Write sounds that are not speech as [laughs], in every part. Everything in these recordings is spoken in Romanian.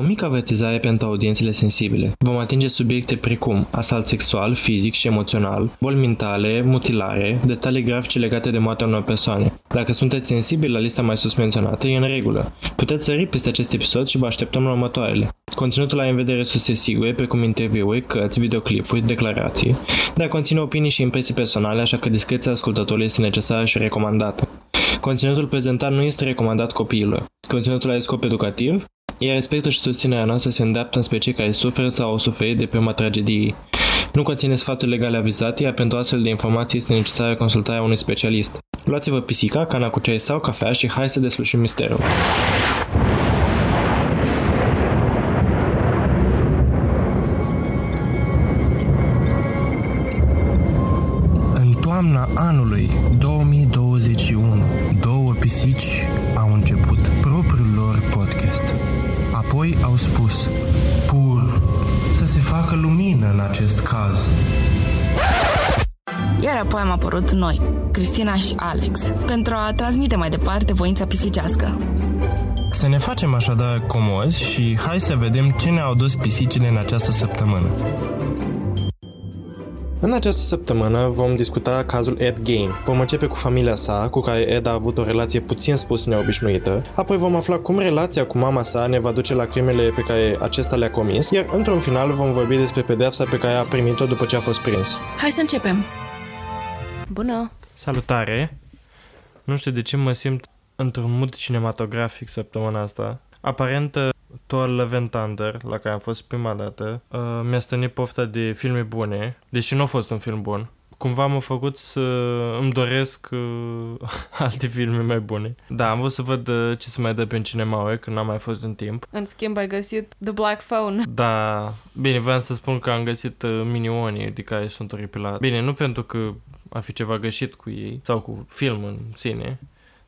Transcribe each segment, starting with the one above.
O mică avertizare pentru audiențele sensibile. Vom atinge subiecte precum asalt sexual, fizic și emoțional, boli mentale, mutilare, detalii grafice legate de moartea unor persoane. Dacă sunteți sensibili la lista mai sus menționată, e în regulă. Puteți sări peste acest episod și vă așteptăm la următoarele. Conținutul are în vedere surse sigure, precum interviuri, cărți, videoclipuri, declarații, dar conține opinii și impresii personale, așa că discreția ascultătorului este necesară și recomandată. Conținutul prezentat nu este recomandat copiilor. Conținutul are scop educativ, iar respectul și susținerea noastră se îndreaptă înspre cei care suferă sau au suferit de pe urma tragediei. Nu conține sfaturi legale avizate, iar pentru astfel de informații este necesară consultarea unui specialist. Luați-vă pisica, cana cu ceai sau cafea și hai să deslușim misterul. Apoi am apărut noi, Cristina și Alex, pentru a transmite mai departe voința pisicească. Să ne facem așadar comozi și hai să vedem ce ne-au dus pisicile în această săptămână. În această săptămână vom discuta cazul Ed Gain. Vom începe cu familia sa, cu care Ed a avut o relație puțin spus neobișnuită, apoi vom afla cum relația cu mama sa ne va duce la crimele pe care acesta le-a comis, iar într-un final vom vorbi despre pedeapsa pe care a primit-o după ce a fost prins. Hai să începem! Bună! Salutare! Nu știu de ce mă simt într-un mood cinematografic săptămâna asta. Aparent, Thor Love and Thunder, la care am fost prima dată, uh, mi-a stănit pofta de filme bune, deși nu a fost un film bun. Cumva m-a făcut să îmi doresc uh, [laughs] alte filme mai bune. Da, am vrut să văd uh, ce se mai dă pe cinema când n-am mai fost în timp. În schimb ai găsit The Black Phone. Da, bine, vreau să spun că am găsit uh, minionii de care sunt oripilat. Bine, nu pentru că ar fi ceva greșit cu ei sau cu filmul în sine,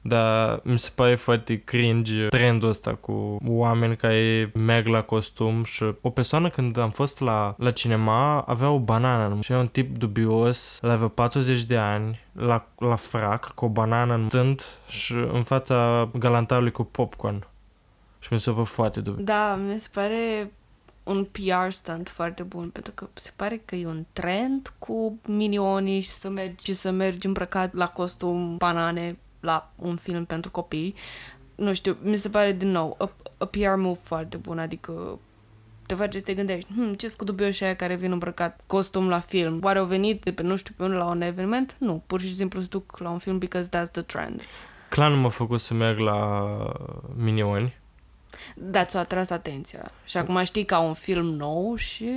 dar mi se pare foarte cringe trendul ăsta cu oameni care merg la costum și o persoană când am fost la, la cinema avea o banană și era un tip dubios, el avea 40 de ani, la, la frac, cu o banană în zânt și în fața galantarului cu popcorn. Și mi se pare foarte dubios. Da, mi se pare un PR stunt foarte bun, pentru că se pare că e un trend cu minionii și să mergi, și să mergi îmbrăcat la costum banane la un film pentru copii. Nu știu, mi se pare din nou a, a PR move foarte bun, adică te face să te gândești, hm, ce cu dubioși aia care vin îmbrăcat costum la film? Oare au venit de pe nu știu pe unde la un eveniment? Nu, pur și simplu se duc la un film because that's the trend. Clar nu m-a făcut să merg la Minioni. Da, ți-a atras atenția. Și acum știi că au un film nou și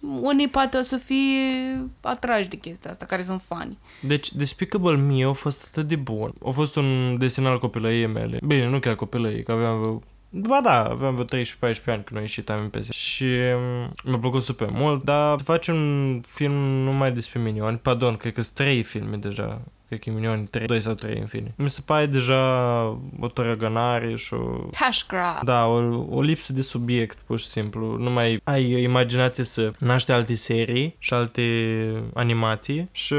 unii poate o să fie atrași de chestia asta, care sunt fani. Deci, Despicable Me a fost atât de bun. A fost un desen al copilăriei mele. Bine, nu chiar copilăriei, că aveam vreo... Ba da, aveam vreo 13-14 ani când a ieșit am pe Și um, mi-a plăcut super mult, dar faci un film numai despre minioni. Pardon, cred că sunt trei filme deja cred că e Minioni 3, 2 sau 3 în fine. Mi se pare deja o tărăgănare și o... Cash grab. Da, o, o lipsă de subiect, pur și simplu. Nu mai ai imaginație să naște alte serii și alte animații și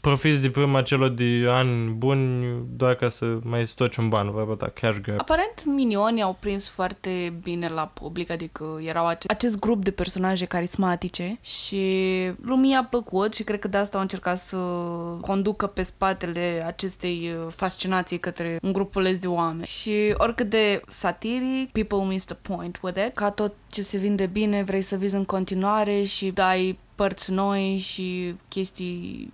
profiți de prima celor de ani buni doar ca să mai stoci un ban, vorba ta, cash grab. Aparent, Minioni au prins foarte bine la public, adică erau ace- acest grup de personaje carismatice și lumii a plăcut și cred că de asta au încercat să conducă pe spatele acestei uh, fascinații către un grupuleț de oameni. Și oricât de satiric, people miss the point with it. Ca tot ce se vinde bine, vrei să vizi în continuare și dai părți noi și chestii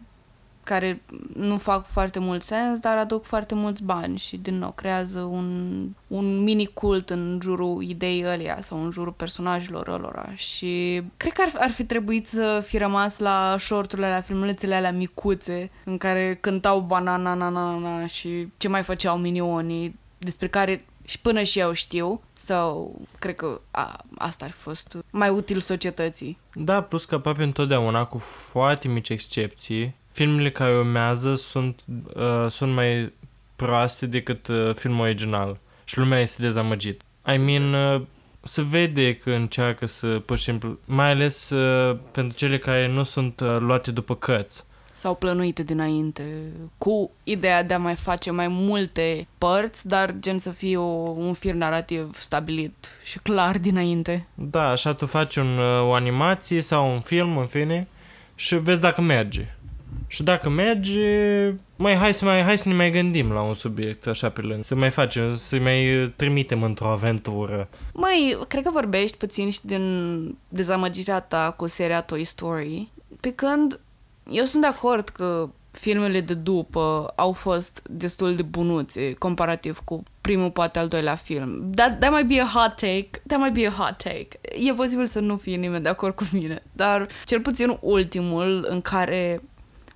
care nu fac foarte mult sens, dar aduc foarte mulți bani și, din nou, creează un, un mini cult în jurul ideii ălea sau în jurul personajelor ălora și cred că ar, ar fi trebuit să fi rămas la shorturile alea, filmulețele alea micuțe în care cântau banana na, na, na, și ce mai făceau minionii despre care și până și eu știu, sau cred că a, asta ar fi fost mai util societății. Da, plus că aproape întotdeauna, cu foarte mici excepții, filmele care urmează sunt, uh, sunt mai proaste decât uh, filmul original și lumea este dezamăgit. I mean, uh, se vede că încearcă să, pur și simplu, mai ales uh, pentru cele care nu sunt uh, luate după cărți. sau plănuite dinainte, cu ideea de a mai face mai multe părți, dar gen să fie o, un fir narrativ stabilit și clar dinainte. Da, așa tu faci un, uh, o animație sau un film, în fine, și vezi dacă merge. Și dacă merge, mai hai să, mai, hai să ne mai gândim la un subiect așa pe lângă, să mai facem, să mai trimitem într-o aventură. Mai, cred că vorbești puțin și din dezamăgirea ta cu seria Toy Story, pe când eu sunt de acord că filmele de după au fost destul de bunuțe comparativ cu primul, poate al doilea film. That, that might be a hot take. That might be a hot take. E posibil să nu fie nimeni de acord cu mine, dar cel puțin ultimul în care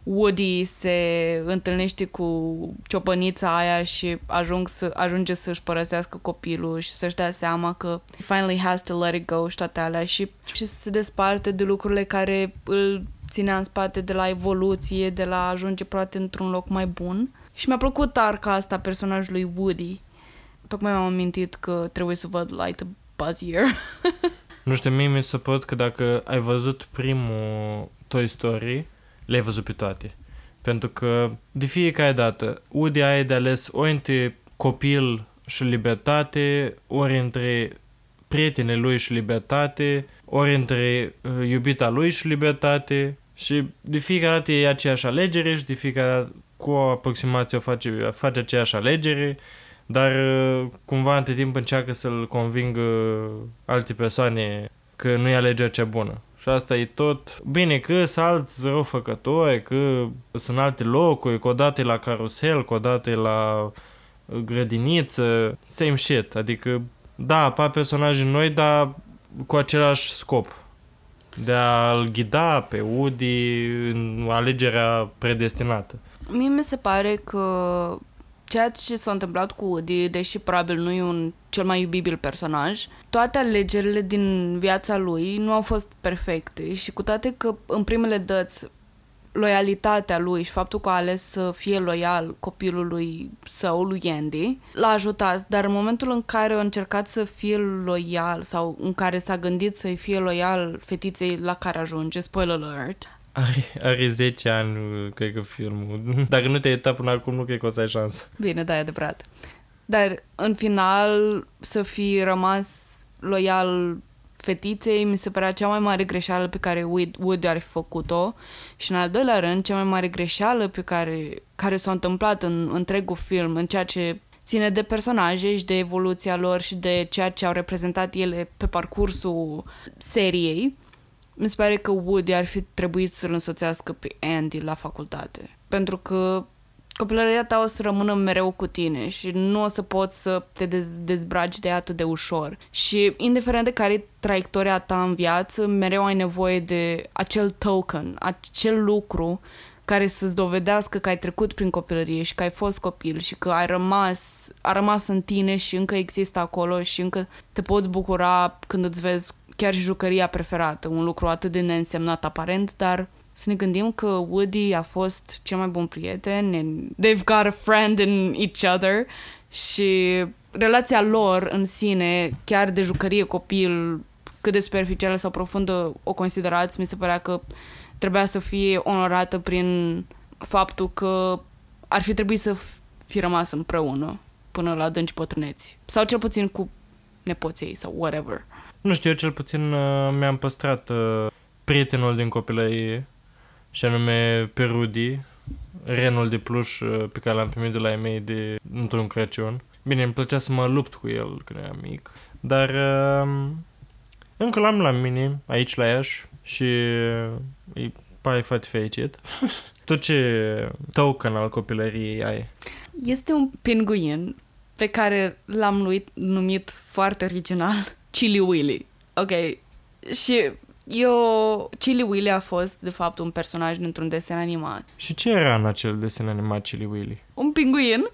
Woody se întâlnește cu ciopănița aia și ajung să, ajunge să-și părăsească copilul și să-și dea seama că finally has to let it go și toate alea și, și se desparte de lucrurile care îl ținea în spate de la evoluție, de la ajunge poate într-un loc mai bun. Și mi-a plăcut arca asta personajului Woody. Tocmai m-am amintit că trebuie să văd Light a Buzzier. [laughs] nu știu, mie mi se părut că dacă ai văzut primul Toy Story, le-ai văzut pe toate. Pentru că de fiecare dată Woody ai de ales ori între copil și libertate, ori între prietene lui și libertate, ori între uh, iubita lui și libertate și de fiecare dată e aceeași alegere și de fiecare dată cu o aproximație o face, face aceeași alegere, dar uh, cumva între timp încearcă să-l convingă alte persoane că nu e alegerea cea bună. Și asta e tot. Bine, că sunt alți răufăcători, că sunt alte locuri, că odată e la carusel, că odată e la grădiniță, same shit. Adică, da, apar personaje noi, dar cu același scop. De a-l ghida pe Woody în alegerea predestinată. Mie mi se pare că ceea ce s-a întâmplat cu Woody, deși probabil nu e un cel mai iubibil personaj, toate alegerile din viața lui nu au fost perfecte și cu toate că în primele dăți loialitatea lui și faptul că a ales să fie loial copilului său, lui Andy, l-a ajutat, dar în momentul în care a încercat să fie loial sau în care s-a gândit să-i fie loial fetiței la care ajunge, spoiler alert, are, are 10 ani, cred că filmul. Dacă nu te-ai uitat până acum, nu cred că o să ai șansă. Bine, da, e adevărat. Dar în final să fi rămas loial fetiței mi se părea cea mai mare greșeală pe care Woody ar fi făcut-o și în al doilea rând cea mai mare greșeală pe care, care s-a întâmplat în întregul film, în ceea ce ține de personaje și de evoluția lor și de ceea ce au reprezentat ele pe parcursul seriei, mi se pare că Woody ar fi trebuit să-l însoțească pe Andy la facultate. Pentru că copilăria ta o să rămână mereu cu tine și nu o să poți să te dez- dezbraci de atât de ușor. Și indiferent de care e traiectoria ta în viață, mereu ai nevoie de acel token, acel lucru care să-ți dovedească că ai trecut prin copilărie și că ai fost copil și că ai rămas, a rămas în tine și încă există acolo și încă te poți bucura când îți vezi chiar și jucăria preferată, un lucru atât de neînsemnat aparent, dar să ne gândim că Woody a fost cel mai bun prieten and they've got a friend in each other și relația lor în sine, chiar de jucărie copil, cât de superficială sau profundă o considerați, mi se părea că trebuia să fie onorată prin faptul că ar fi trebuit să fi rămas împreună până la dânci pătrâneți. Sau cel puțin cu nepoței sau whatever. Nu știu, eu cel puțin uh, mi-am păstrat uh, prietenul din copilărie și anume pe Rudy, renul de pluș uh, pe care l-am primit de la ei mei de, într-un Crăciun. Bine, îmi plăcea să mă lupt cu el când eram mic, dar uh, încă l-am la mine, aici la Iași și uh, e pare foarte fericit. [laughs] tu ce token al copilăriei ai? Este un pinguin pe care l-am numit foarte original Chili Willy. Ok. Și eu, Chili Willy a fost, de fapt, un personaj dintr-un desen animat. Și ce era în acel desen animat Chili Willy? Un pinguin.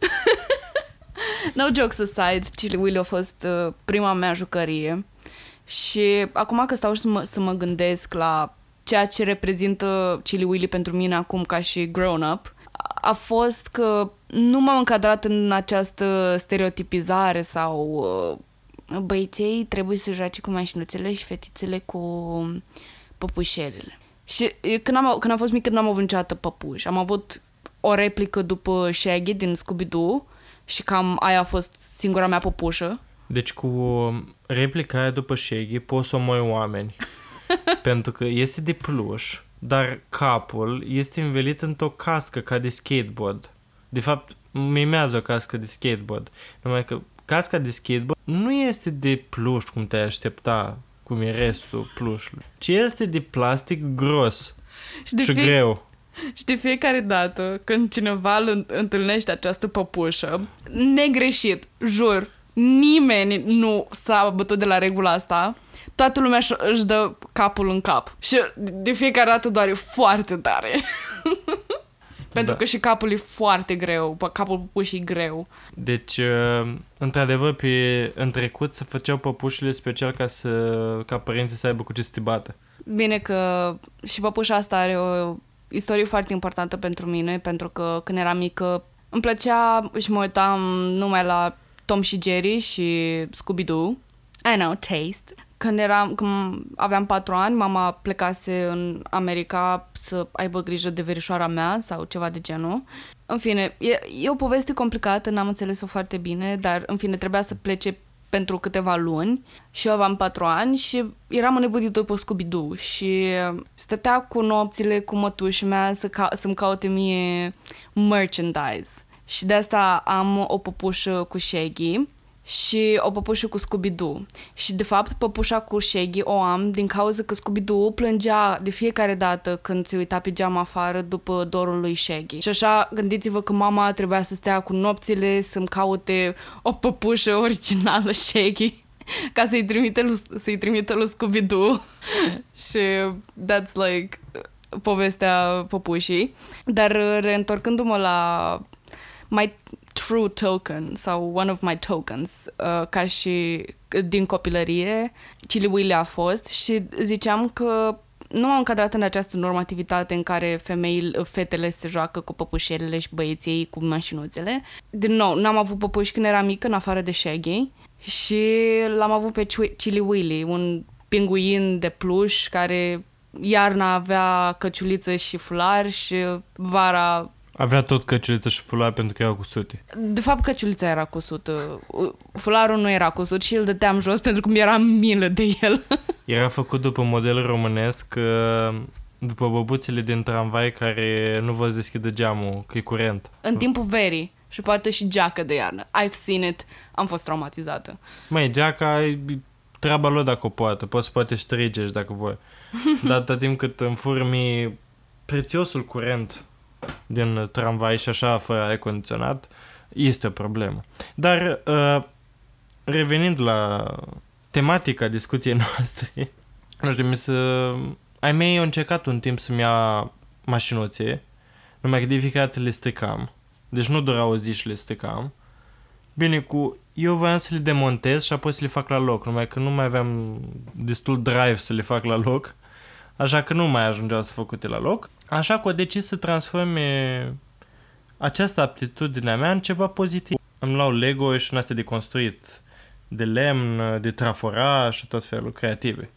[laughs] no jokes aside, Chili Willy a fost uh, prima mea jucărie. Și acum că stau să mă, să mă gândesc la ceea ce reprezintă Chili Willy pentru mine acum ca și grown-up, a fost că nu m-am încadrat în această stereotipizare sau uh, băieței trebuie să joace cu mașinuțele și fetițele cu păpușelele. Și e, când am, când am fost mică, n-am avut niciodată păpuși. Am avut o replică după Shaggy din Scooby-Doo și cam aia a fost singura mea păpușă. Deci cu replica aia după Shaggy poți să omoi oameni. [laughs] pentru că este de pluș, dar capul este învelit într-o cască ca de skateboard. De fapt, mimează o cască de skateboard. Numai că casca de skateboard nu este de pluș cum te-ai aștepta, cum e restul plușului, ci este de plastic gros Și de și fie- greu. Și de fiecare dată când cineva îl întâlnește această păpușă, negreșit, jur, nimeni nu s-a bătut de la regula asta, toată lumea își- își dă capul în cap. Și de fiecare dată doare foarte tare. [laughs] Pentru Da. că și capul e foarte greu, pă- capul păpușii e greu. Deci, uh, într-adevăr, pe, în trecut se făceau păpușile special ca, să, ca părinții să aibă cu ce să te bată. Bine că și păpușa asta are o istorie foarte importantă pentru mine, pentru că când eram mică îmi plăcea și mă uitam numai la Tom și Jerry și Scooby-Doo. I know, taste. Când, eram, când aveam patru ani, mama plecase în America să aibă grijă de verișoara mea sau ceva de genul. În fine, e, e o poveste complicată, n-am înțeles-o foarte bine, dar în fine trebuia să plece pentru câteva luni și eu aveam patru ani și eram înnebunit după Scooby-Doo și stătea cu nopțile cu mătușa mea să ca- să-mi caute mie merchandise. Și de asta am o păpușă cu Shaggy și o păpușă cu Scooby-Doo. Și de fapt păpușa cu Shaggy o am din cauza că Scooby-Doo plângea de fiecare dată când se uita pe geam afară după dorul lui Shaggy. Și așa gândiți-vă că mama trebuia să stea cu nopțile să-mi caute o păpușă originală Shaggy [laughs] ca să-i trimite lui, să-i trimite lui Scooby-Doo. [laughs] și that's like povestea păpușii. Dar reîntorcându-mă la my true token sau one of my tokens uh, ca și din copilărie Chili Willy a fost și ziceam că nu m-am încadrat în această normativitate în care femeile, fetele se joacă cu păpușelele și băieții cu mașinuțele. Din nou, n-am avut păpuși când eram mică, în afară de Shaggy și l-am avut pe Chwi- Chili Willy, un pinguin de pluș care iarna avea căciuliță și fular și vara Avea tot căciuliță și fular pentru că erau cu sute. de fapt, căciulița era cusută. Fularul nu era cusut și îl dăteam jos pentru că mi era milă de el. [laughs] Era făcut după model românesc, uh, după băbuțele din tramvai care nu vă deschidă geamul, că e curent. în timpul verii. Și poartă și geacă de iarnă. I've seen it. Am fost traumatizată. Mai geaca e treaba lor dacă o poate, poți să poate strigești dacă voi. [laughs] Dar atâta timp cât îmi fură mie prețiosul curent din tramvai și așa fără aer condiționat, este o problemă. Dar uh, revenind la tematica discuției [laughs] noastre, nu știu, mi se... Ai mei au încercat un timp să-mi ia mașinuțe, numai că de fiecare dată le stricam. Deci nu dura o zi și le stricam. Bine, cu... Eu voiam să le demontez și apoi să le fac la loc, numai că nu mai aveam destul drive să le fac la loc, așa că nu mai ajungeau să făcute la loc. Așa că o decis să transforme această aptitudine a mea în ceva pozitiv. Îmi luau Lego și în astea de construit, de lemn, de traforaș și tot felul creative.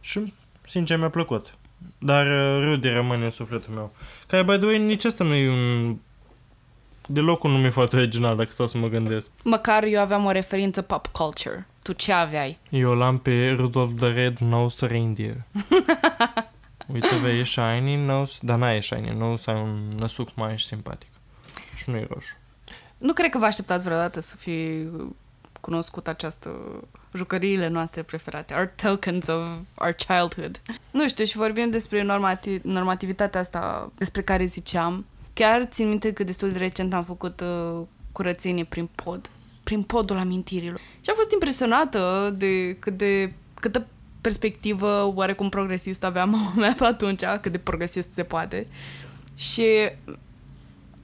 Și, sincer, mi-a plăcut. Dar uh, Rudy rămâne în sufletul meu. Care, by the way, nici asta nu e un... Deloc un nume foarte original, dacă stau să mă gândesc. Măcar eu aveam o referință pop culture. Tu ce aveai? Eu l-am pe Rudolph the Red-Nosed Reindeer. [laughs] Uite, vei, e shiny nose, dar n-ai shiny nose, ai un năsuc mai simpatic. Și nu e roșu. Nu cred că vă așteptați vreodată să fi cunoscut această jucăriile noastre preferate, our tokens of our childhood. Nu știu, și vorbim despre normati- normativitatea asta despre care ziceam. Chiar țin minte că destul de recent am făcut uh, curățenie prin pod, prin podul amintirilor. Și am fost impresionată de cât de câtă perspectivă oarecum progresistă avea mama mea pe atunci, cât de progresist se poate. Și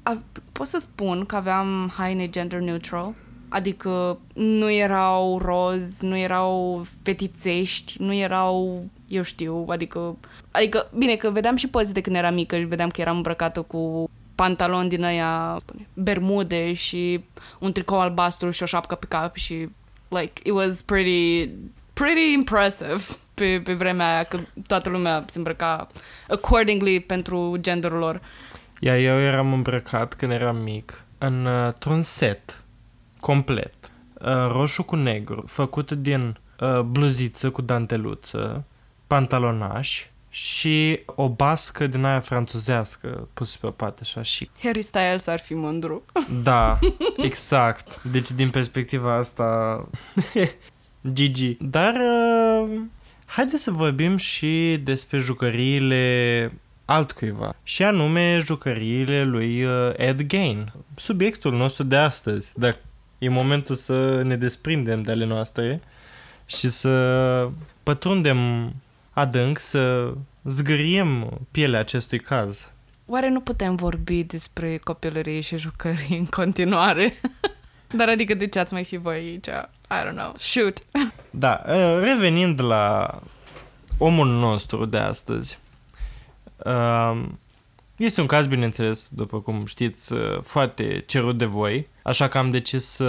a, pot să spun că aveam haine gender neutral, adică nu erau roz, nu erau fetițești, nu erau, eu știu, adică, adică, bine, că vedeam și poze de când eram mică și vedeam că eram îmbrăcată cu pantaloni din aia, bermude și un tricou albastru și o șapcă pe cap și, like, it was pretty, pretty impressive pe, pe vremea aia, că toată lumea se îmbrăca accordingly pentru genderul lor. Iar eu eram îmbrăcat când eram mic într-un set complet, uh, roșu cu negru, făcut din uh, bluziță cu danteluță, pantalonaș și o bască din aia franțuzească pusă pe pat așa și... Harry Styles ar fi mândru. Da, [laughs] exact. Deci din perspectiva asta... [laughs] Gigi. Dar uh, haideți să vorbim și despre jucăriile altcuiva. Și anume jucăriile lui uh, Ed Gain. Subiectul nostru de astăzi. Dar e momentul să ne desprindem de ale noastre și să pătrundem adânc, să zgâriem pielea acestui caz. Oare nu putem vorbi despre copilărie și jucării în continuare? [laughs] Dar adică de ce ați mai fi voi aici? I don't know. Shoot! [laughs] Da, uh, revenind la omul nostru de astăzi. Uh, este un caz, bineînțeles, după cum știți, uh, foarte cerut de voi, așa că am decis să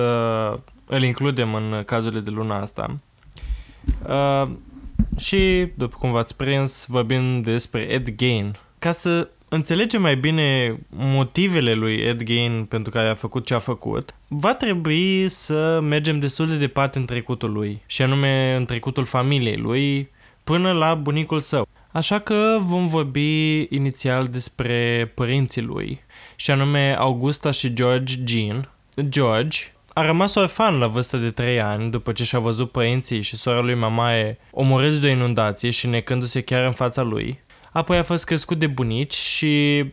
îl includem în cazurile de luna asta. Și, după cum v-ați prins, vorbim despre Ed Gain. Ca să înțelegem mai bine motivele lui Ed Gein pentru care a făcut ce a făcut, va trebui să mergem destul de departe în trecutul lui, și anume în trecutul familiei lui, până la bunicul său. Așa că vom vorbi inițial despre părinții lui, și anume Augusta și George Jean. George a rămas orfan la vârstă de 3 ani după ce și-a văzut părinții și sora lui Mamae omorâți de o inundație și necându-se chiar în fața lui. Apoi a fost crescut de bunici și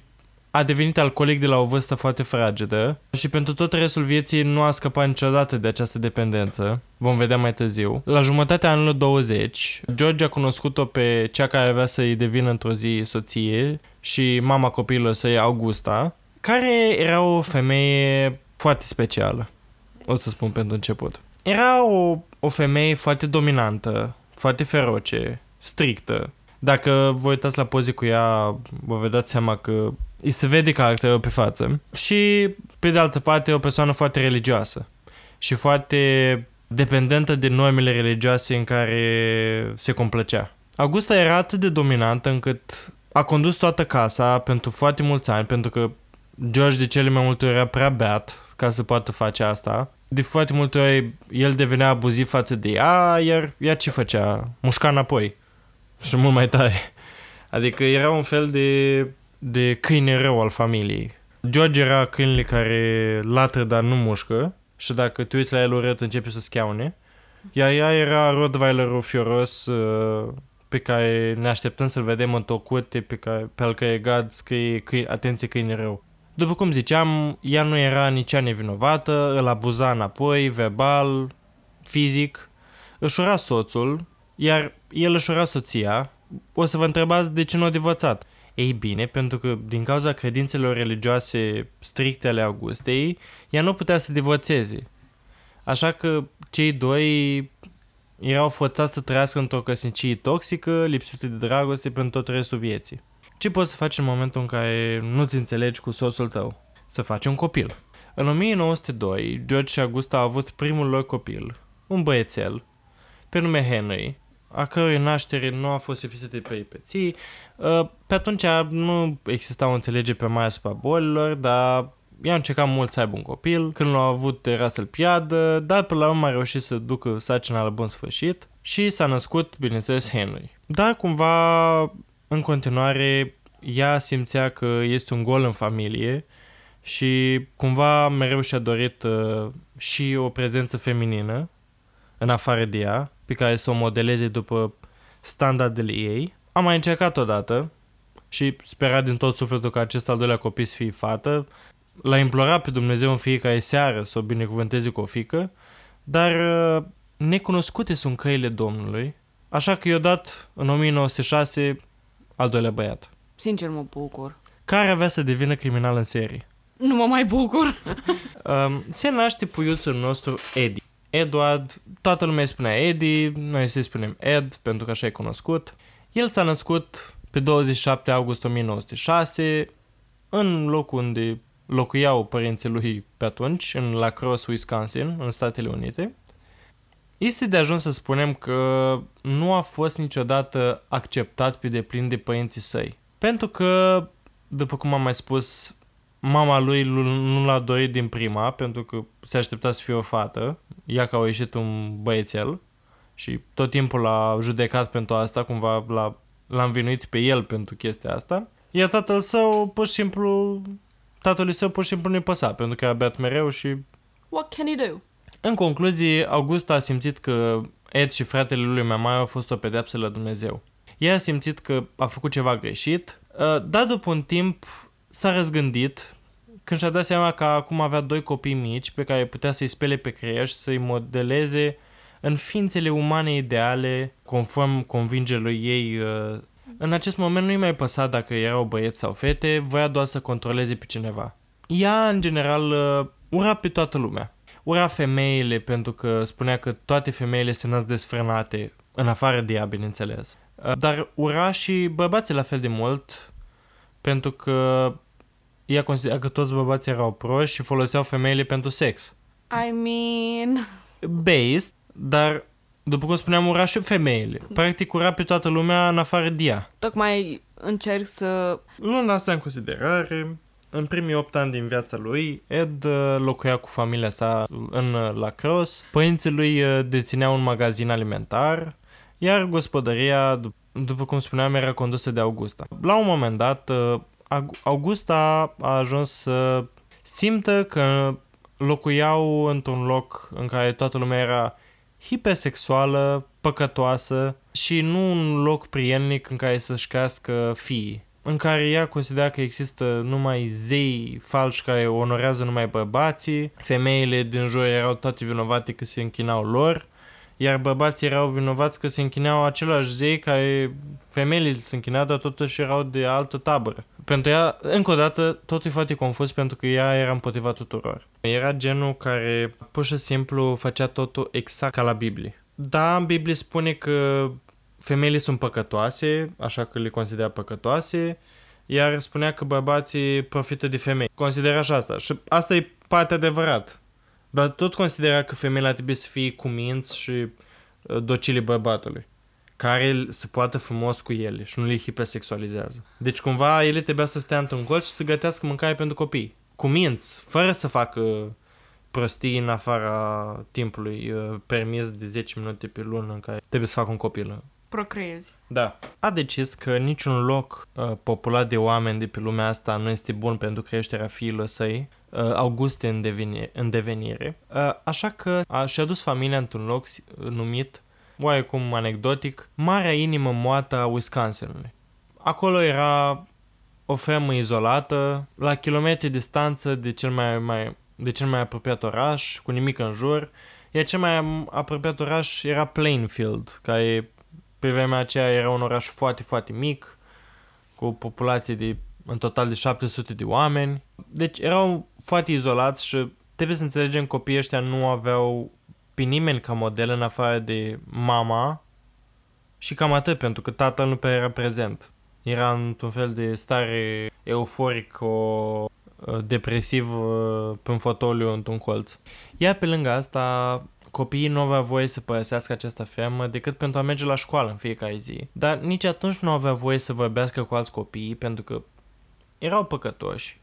a devenit alcoolic de la o vârstă foarte fragedă și pentru tot restul vieții nu a scăpat niciodată de această dependență. Vom vedea mai târziu. La jumătatea anului 20, George a cunoscut-o pe cea care avea să-i devină într-o zi soție și mama copilului săi, Augusta, care era o femeie foarte specială, o să spun pentru început. Era o, o femeie foarte dominantă, foarte feroce, strictă, dacă vă uitați la poze cu ea, vă vedeți seama că îi se vede caracterul pe față. Și, pe de altă parte, e o persoană foarte religioasă și foarte dependentă de normele religioase în care se complăcea. Augusta era atât de dominantă încât a condus toată casa pentru foarte mulți ani, pentru că George de cele mai multe ori era prea beat ca să poată face asta. De foarte multe ori el devenea abuziv față de ea, iar ea ce făcea? Mușca înapoi și mult mai tare. Adică era un fel de, de câine rău al familiei. George era câinele care latră, dar nu mușcă și dacă te uiți la el urât începe să schiaune. Iar ea era Rottweilerul fioros uh, pe care ne așteptăm să-l vedem în tocute, pe, care, pe al care God scrie câine, atenție câine rău. După cum ziceam, ea nu era nici ea nevinovată, îl abuza înapoi, verbal, fizic, își ura soțul, iar el își ura soția, o să vă întrebați de ce nu a divorțat. Ei bine, pentru că din cauza credințelor religioase stricte ale Augustei, ea nu putea să divorțeze. Așa că cei doi erau forțați să trăiască într-o căsnicie toxică, lipsită de dragoste pentru tot restul vieții. Ce poți să faci în momentul în care nu te înțelegi cu soțul tău? Să faci un copil. În 1902, George și Augusta au avut primul lor copil, un băiețel, pe nume Henry, a cărui naștere nu a fost lipsită de peripeții. Uh, pe atunci nu exista o înțelegere pe mai asupra bolilor, dar i-a încercat mult să aibă un copil. Când l-a avut era să-l piadă, dar pe la urmă a reușit să ducă sacina la bun sfârșit și s-a născut, bineînțeles, Henry. Dar cumva, în continuare, ea simțea că este un gol în familie și cumva mereu și-a dorit uh, și o prezență feminină în afară de ea pe care să o modeleze după standardele ei. Am mai încercat odată și spera din tot sufletul că acest al doilea copil să fie fată. L-a implorat pe Dumnezeu în fiecare seară să o binecuvânteze cu o fică, dar uh, necunoscute sunt căile Domnului, așa că i-a dat în 1906 al doilea băiat. Sincer mă bucur. Care avea să devină criminal în serie. Nu mă mai bucur. [laughs] um, se naște puiuțul nostru Eddie. Edward, toată lumea îi spunea Eddie, noi să-i spunem Ed, pentru că așa e cunoscut. El s-a născut pe 27 august 1906, în locul unde locuiau părinții lui pe atunci, în La Crosse, Wisconsin, în Statele Unite. Este de ajuns să spunem că nu a fost niciodată acceptat pe deplin de părinții săi. Pentru că, după cum am mai spus, mama lui nu l-a dorit din prima, pentru că se aștepta să fie o fată, ea că a ieșit un băiețel și tot timpul l-a judecat pentru asta, cumva l-a, l-a învinuit pe el pentru chestia asta. Iar tatăl său, pur și simplu, tatălui său pur și simplu nu-i păsa, pentru că a beat mereu și... What can he do? În concluzie, August a simțit că Ed și fratele lui mai mare au fost o pedeapsă la Dumnezeu. Ea a simțit că a făcut ceva greșit, uh, dar după un timp s-a răzgândit când și-a dat seama că acum avea doi copii mici pe care putea să-i spele pe creier și să-i modeleze în ființele umane ideale, conform convingerilor ei. Uh, în acest moment nu-i mai păsa dacă erau băieți sau fete, voia doar să controleze pe cineva. Ea, în general, uh, ura pe toată lumea. Ura femeile pentru că spunea că toate femeile se nasc desfrânate, în afară de ea, bineînțeles. Uh, dar ura și bărbații la fel de mult, pentru că ea considera că toți bărbații erau proști și foloseau femeile pentru sex. I mean... Based, dar după cum spuneam, ura și femeile. Practic ura pe toată lumea în afară de ea. Tocmai încerc să... Luând asta în considerare, în primii 8 ani din viața lui, Ed uh, locuia cu familia sa în uh, La Cross. Părinții lui uh, dețineau un magazin alimentar, iar gospodăria, după cum spuneam, era condusă de Augusta. La un moment dat, Augusta a ajuns să simtă că locuiau într-un loc în care toată lumea era hipersexuală, păcătoasă și nu un loc prielnic în care să-și crească fiii în care ea considera că există numai zei falși care onorează numai bărbații, femeile din jur erau toate vinovate că se închinau lor, iar bărbații erau vinovați că se închineau același zei care femeile se închinau, dar totuși erau de altă tabără. Pentru ea, încă o dată, totul e foarte confuz pentru că ea era împotriva tuturor. Era genul care pur și simplu făcea totul exact ca la Biblie. Da, în Biblie spune că femeile sunt păcătoase, așa că le considera păcătoase, iar spunea că bărbații profită de femei. Considera așa asta. Și asta e partea adevărat. Dar tot considera că femeile trebuie să fie cuminți și uh, docile bărbatului care să poată frumos cu ele și nu le hipersexualizează. Deci cumva ele trebuia să stea într-un colț și să gătească mâncare pentru copii. Cu minți, fără să facă prostii în afara timpului uh, permis de 10 minute pe lună în care trebuie să facă un copil procreezi. Da. A decis că niciun loc uh, populat de oameni de pe lumea asta nu este bun pentru creșterea fiilor săi, uh, Auguste în, deveni- în devenire, uh, așa că a, și-a dus familia într-un loc numit, oarecum anecdotic, Marea Inimă Moată a Wisconsinului. Acolo era o fermă izolată, la kilometri distanță de cel mai, mai, de cel mai apropiat oraș, cu nimic în jur, iar cel mai apropiat oraș era Plainfield, care pe vremea aceea era un oraș foarte, foarte mic, cu o populație de în total de 700 de oameni. Deci erau foarte izolați și trebuie să înțelegem copiii ăștia nu aveau pe nimeni ca model în afară de mama și cam atât, pentru că tatăl nu prea era prezent. Era într-un fel de stare euforic, o depresiv pe un fotoliu într-un colț. Iar pe lângă asta, copiii nu aveau voie să părăsească această fermă decât pentru a merge la școală în fiecare zi. Dar nici atunci nu aveau voie să vorbească cu alți copii pentru că erau păcătoși.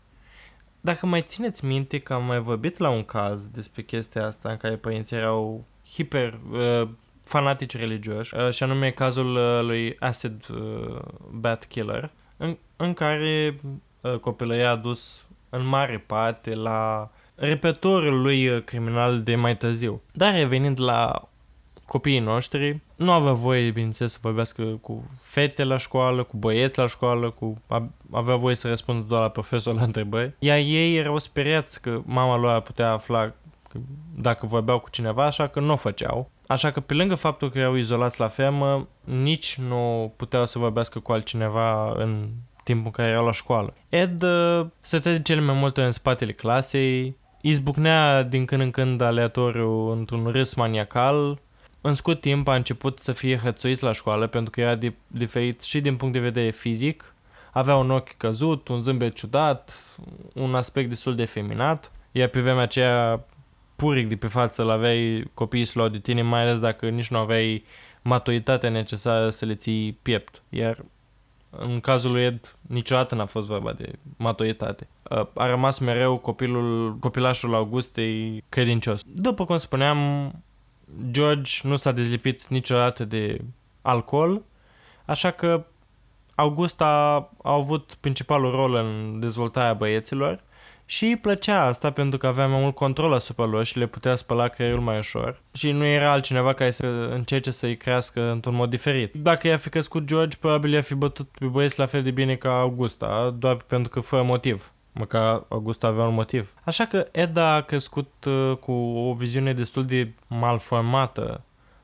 Dacă mai țineți minte că am mai vorbit la un caz despre chestia asta în care părinții erau hiper uh, fanatici religioși, uh, și anume cazul uh, lui Acid uh, Bat Killer, în, în care uh, copilăria a dus în mare parte la repertoriul lui uh, criminal de mai târziu. Dar revenind la copiii noștri, nu avea voie, bineînțeles, să vorbească cu fete la școală, cu băieți la școală, cu avea voie să răspundă doar la profesor la întrebări. Iar ei erau speriați că mama lor ar putea afla că dacă vorbeau cu cineva, așa că nu o făceau. Așa că pe lângă faptul că erau izolați la fermă, nici nu puteau să vorbească cu altcineva în timpul în care erau la școală. Ed uh, stătea de cele mai multe în spatele clasei, izbucnea din când în când aleatoriu într-un râs maniacal. În scurt timp a început să fie hățuit la școală pentru că era diferit și din punct de vedere fizic. Avea un ochi căzut, un zâmbet ciudat, un aspect destul de feminat, iar pe vremea aceea puric de pe față îl aveai copiii să de tine, mai ales dacă nici nu aveai maturitatea necesară să le ții piept. Iar în cazul lui Ed niciodată n-a fost vorba de maturitate. Uh, a rămas mereu copilul, copilașul Augustei credincios. După cum spuneam, George nu s-a dezlipit niciodată de alcool, așa că Augusta a avut principalul rol în dezvoltarea băieților și îi plăcea asta pentru că avea mai mult control asupra lor și le putea spăla creierul mai ușor. Și nu era altcineva care să încerce să-i crească într-un mod diferit. Dacă i-a fi crescut George, probabil i-a fi bătut pe băieți la fel de bine ca Augusta, doar pentru că fără motiv. Măcar Augusta avea un motiv. Așa că Eda a crescut uh, cu o viziune destul de malformată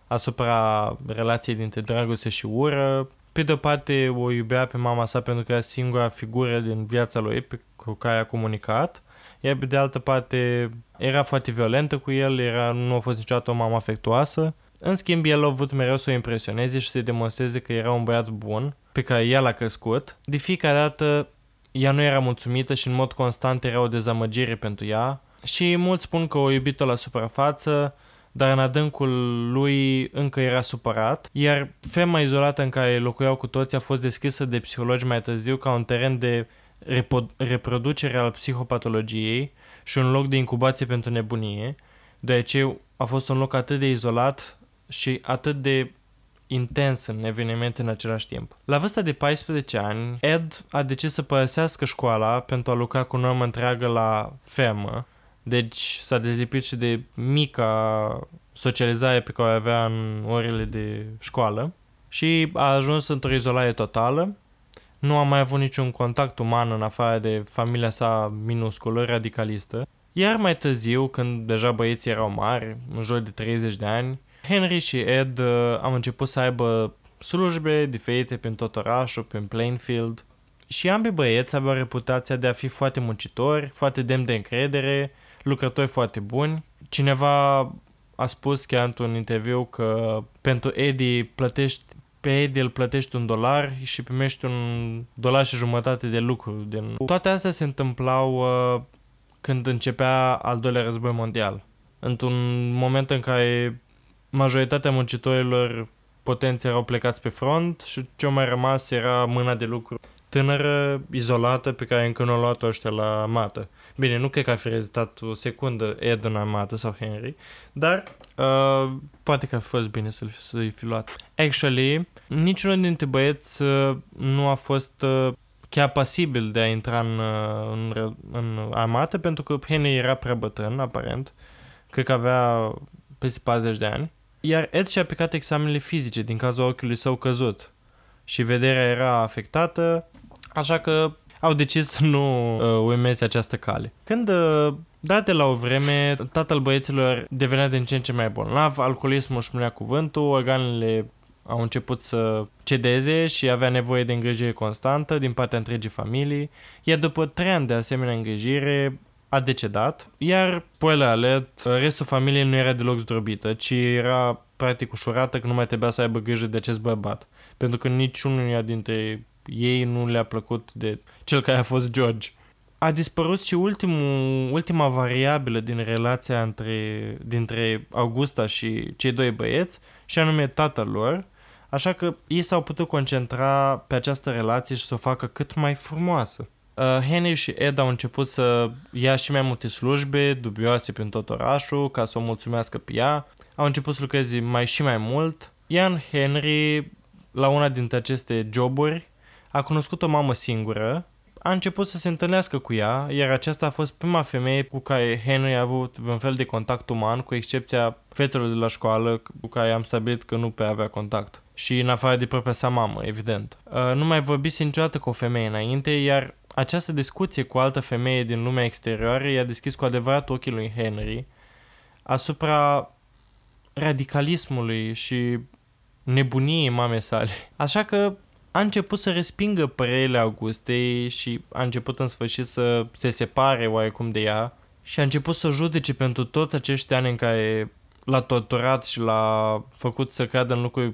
asupra relației dintre dragoste și ură. Pe de-o parte o iubea pe mama sa pentru că era singura figură din viața lui pe cu care a comunicat, iar pe de altă parte era foarte violentă cu el, era, nu a fost niciodată o mamă afectuoasă. În schimb, el a avut mereu să o impresioneze și să demonstreze că era un băiat bun, pe care ea l-a crescut. De fiecare dată, ea nu era mulțumită și în mod constant era o dezamăgire pentru ea. Și mulți spun că o iubit-o la suprafață, dar în adâncul lui încă era supărat, iar fema izolată în care locuiau cu toți a fost descrisă de psihologi mai târziu ca un teren de reproducere al psihopatologiei și un loc de incubație pentru nebunie, deoarece a fost un loc atât de izolat și atât de intens în evenimente în același timp. La vârsta de 14 ani, Ed a decis să părăsească școala pentru a lucra cu normă întreagă la fermă, deci s-a dezlipit și de mica socializare pe care o avea în orele de școală și a ajuns într-o izolare totală nu a mai avut niciun contact uman în afară de familia sa minusculă, radicalistă. Iar mai târziu, când deja băieții erau mari, în jur de 30 de ani, Henry și Ed uh, au început să aibă slujbe diferite prin tot orașul, prin Plainfield. Și ambii băieți aveau reputația de a fi foarte muncitori, foarte demn de încredere, lucrători foarte buni. Cineva a spus chiar într-un interviu că pentru Eddie plătești pe Eddie îl plătești un dolar și primești un dolar și jumătate de lucru. Din... Toate astea se întâmplau uh, când începea al doilea război mondial. Într-un moment în care majoritatea muncitorilor potenți erau plecați pe front și ce mai rămas era mâna de lucru tânără, izolată, pe care încă nu o luat ăștia la mată. Bine, nu cred că a fi rezitat o secundă Ed în armată sau Henry, dar uh, poate că a fost bine să-l, să-i fi luat. Actually, niciunul dintre băieți uh, nu a fost uh, chiar pasibil de a intra în, uh, în, în armată pentru că Henry era prea bătrân, aparent. Cred că avea peste 40 de ani. Iar Ed și-a picat examenele fizice din cazul ochiului său căzut și vederea era afectată, așa că au decis să nu uh, urmeze această cale. Când uh, date la o vreme, tatăl băieților devenea din ce în ce mai bolnav, alcoolismul își punea cuvântul, organele au început să cedeze și avea nevoie de îngrijire constantă din partea întregii familii, iar după trei ani de asemenea îngrijire a decedat, iar, spoiler alert, restul familiei nu era deloc zdrobită, ci era practic ușurată că nu mai trebuia să aibă grijă de acest bărbat, pentru că niciunul dintre ei nu le-a plăcut de cel care a fost George. A dispărut și ultimul, ultima variabilă din relația între, dintre Augusta și cei doi băieți, și anume tatăl lor, așa că ei s-au putut concentra pe această relație și să o facă cât mai frumoasă. Uh, Henry și Ed au început să ia și mai multe slujbe dubioase prin tot orașul ca să o mulțumească pe ea. Au început să lucreze mai și mai mult. Ian Henry, la una dintre aceste joburi, a cunoscut o mamă singură, a început să se întâlnească cu ea, iar aceasta a fost prima femeie cu care Henry a avut un fel de contact uman, cu excepția fetelor de la școală cu care am stabilit că nu pe avea contact. Și în afară de propria sa mamă, evident. Uh, nu mai vorbise niciodată cu o femeie înainte, iar această discuție cu altă femeie din lumea exterioară i-a deschis cu adevărat ochii lui Henry asupra radicalismului și nebuniei mamei sale. Așa că a început să respingă părerile Augustei și a început în sfârșit să se separe oarecum de ea și a început să judece pentru toți acești ani în care l-a torturat și l-a făcut să creadă în lucruri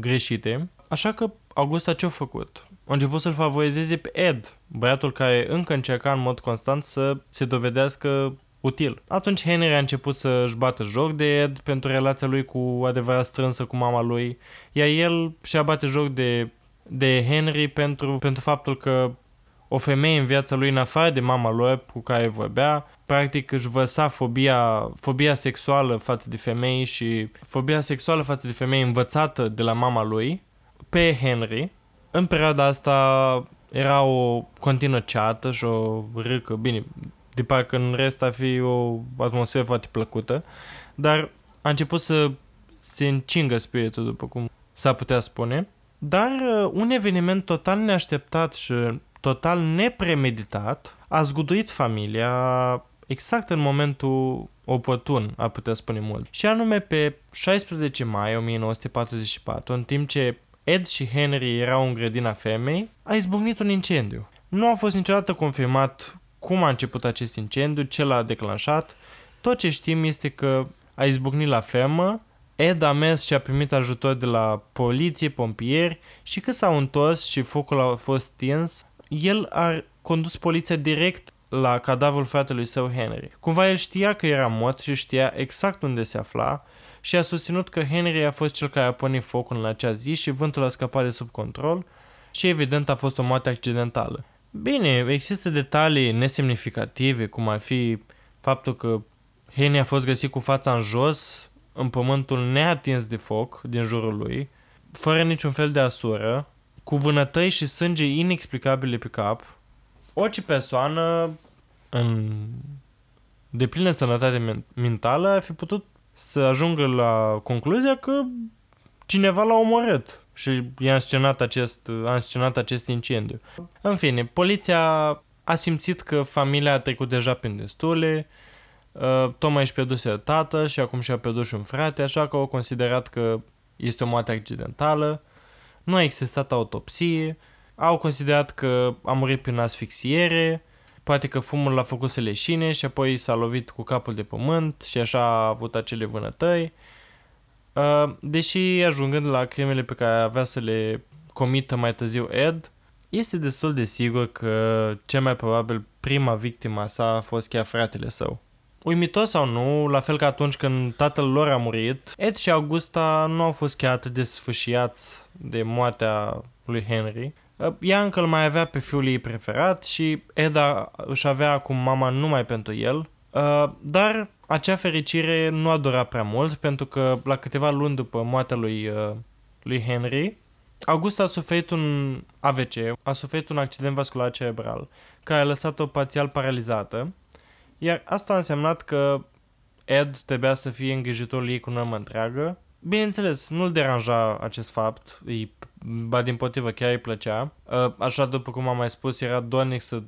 greșite. Așa că Augusta ce-a făcut? A început să-l favorizeze pe Ed, băiatul care încă încerca în mod constant să se dovedească util. Atunci Henry a început să își bată joc de Ed pentru relația lui cu adevărat strânsă cu mama lui, iar el și-a bate joc de, de Henry pentru, pentru faptul că o femeie în viața lui, în afară de mama lui cu care vorbea, practic își văsa fobia, fobia sexuală față de femei și fobia sexuală față de femei învățată de la mama lui pe Henry. În perioada asta era o continuă ceată și o râcă, bine, de parcă în rest ar fi o atmosferă foarte plăcută, dar a început să se încingă spiritul, după cum s-ar putea spune. Dar uh, un eveniment total neașteptat și total nepremeditat a zguduit familia exact în momentul oportun, ar putea spune mult. Și anume pe 16 mai 1944, în timp ce Ed și Henry erau în grădina femei, a izbucnit un incendiu. Nu a fost niciodată confirmat cum a început acest incendiu, ce l-a declanșat. Tot ce știm este că a izbucnit la fermă, Ed a mers și a primit ajutor de la poliție, pompieri și când s-au întors și focul a fost stins, el a condus poliția direct la cadavrul fratelui său Henry. Cumva el știa că era mort și știa exact unde se afla și a susținut că Henry a fost cel care a pornit focul în acea zi și vântul a scăpat de sub control și evident a fost o moarte accidentală. Bine, există detalii nesemnificative, cum ar fi faptul că Henry a fost găsit cu fața în jos, în pământul neatins de foc din jurul lui, fără niciun fel de asură, cu vânătăi și sânge inexplicabile pe cap. Orice persoană în de plină sănătate mentală ar fi putut să ajungă la concluzia că cineva l-a omorât și i-a înscenat acest, a înscenat acest incendiu. În fine, poliția a simțit că familia a trecut deja prin destule, uh, tocmai își pierduse tată și acum și-a pierdut și un frate, așa că au considerat că este o moarte accidentală, nu a existat autopsie, au considerat că a murit prin asfixiere, poate că fumul l-a făcut să leșine și apoi s-a lovit cu capul de pământ și așa a avut acele vânătăi. Uh, deși ajungând la crimele pe care avea să le comită mai târziu Ed, este destul de sigur că cel mai probabil prima victima sa a fost chiar fratele său. Uimitor sau nu, la fel ca atunci când tatăl lor a murit, Ed și Augusta nu au fost chiar atât de sfâșiați de moartea lui Henry. Ea încă îl mai avea pe fiul ei preferat și Eda își avea acum mama numai pentru el, dar acea fericire nu a durat prea mult pentru că la câteva luni după moartea lui, lui Henry, Augusta a suferit un AVC, a suferit un accident vascular cerebral, care a lăsat-o parțial paralizată iar asta a însemnat că Ed trebuia să fie îngrijitorul ei cu normă întreagă. Bineînțeles, nu-l deranja acest fapt, îi, ba din potrivă chiar îi plăcea. Ă, așa după cum am mai spus, era dornic să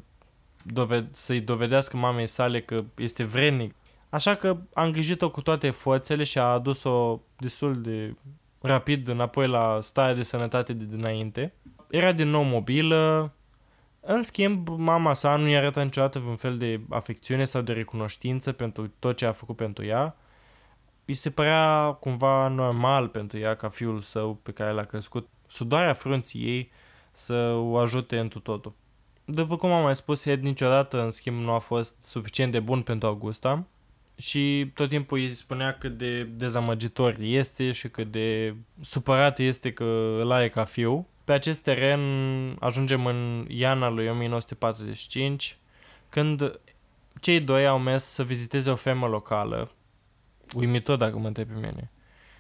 doved- să-i dovedească mamei sale că este vrednic. Așa că a îngrijit-o cu toate forțele și a adus-o destul de rapid înapoi la starea de sănătate de dinainte. Era din nou mobilă, în schimb, mama sa nu i-a arătat niciodată vreun fel de afecțiune sau de recunoștință pentru tot ce a făcut pentru ea. Îi se părea cumva normal pentru ea ca fiul său pe care l-a crescut, sudoarea frunții ei să o ajute întru totul. După cum am mai spus, Ed niciodată, în schimb, nu a fost suficient de bun pentru Augusta și tot timpul îi spunea cât de dezamăgitor este și cât de supărat este că îl are ca fiu. Pe acest teren ajungem în iarna lui 1945, când cei doi au mers să viziteze o fermă locală, uimitor dacă mă întreb pe mine,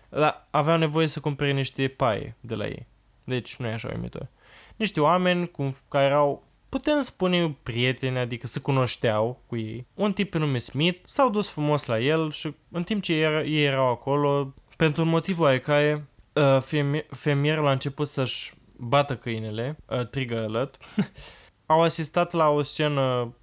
dar aveau nevoie să cumpere niște paie de la ei. Deci nu e așa uimitor. Niște oameni cum, care erau, putem spune, prieteni, adică se cunoșteau cu ei. Un tip pe nume Smith s-au dus frumos la el și în timp ce ei, ei erau acolo, pentru un motiv oarecare, uh, fermierul a început să-și bată câinele, uh, trigger alert, [laughs] au asistat la o scenă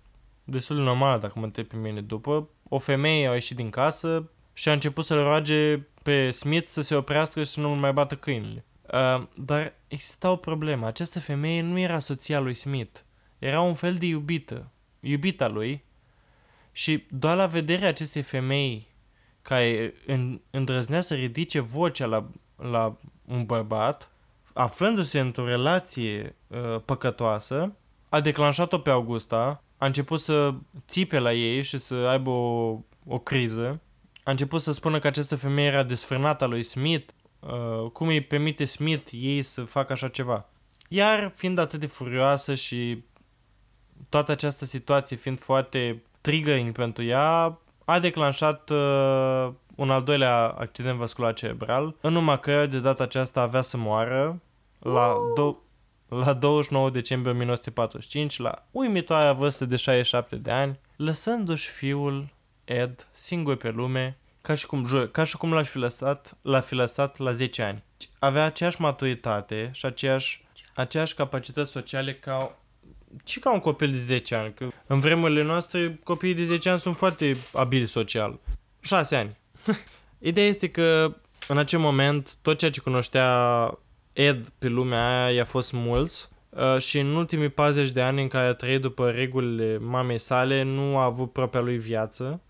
destul de normală, dacă mă întreb pe mine, după. O femeie a ieșit din casă și a început să-l roage pe Smith să se oprească și să nu mai bată câinele. Uh, dar exista o problemă. Această femeie nu era soția lui Smith. Era un fel de iubită. Iubita lui. Și doar la vederea acestei femei care îndrăznea să ridice vocea la, la un bărbat, aflându-se într-o relație uh, păcătoasă, a declanșat-o pe Augusta a început să țipe la ei și să aibă o, o criză. A început să spună că această femeie era desfrânată a lui Smith, uh, cum îi permite Smith ei să facă așa ceva. Iar fiind atât de furioasă și toată această situație fiind foarte triggering pentru ea, a declanșat uh, un al doilea accident vascular cerebral, în numai că de data aceasta avea să moară la, do- la 29 decembrie 1945, la uimitoarea vârstă de 67 de ani, lăsându-și fiul Ed singur pe lume, ca și cum, jur, ca și cum l-aș fi lăsat, l-a fi lăsat la 10 ani. Avea aceeași maturitate și aceeași, aceeași capacități sociale ca și ca un copil de 10 ani, că în vremurile noastre copiii de 10 ani sunt foarte abili social. 6 ani. [laughs] Ideea este că în acel moment tot ceea ce cunoștea Ed pe lumea aia i-a fost mulți uh, și în ultimii 40 de ani în care a trăit după regulile mamei sale nu a avut propria lui viață,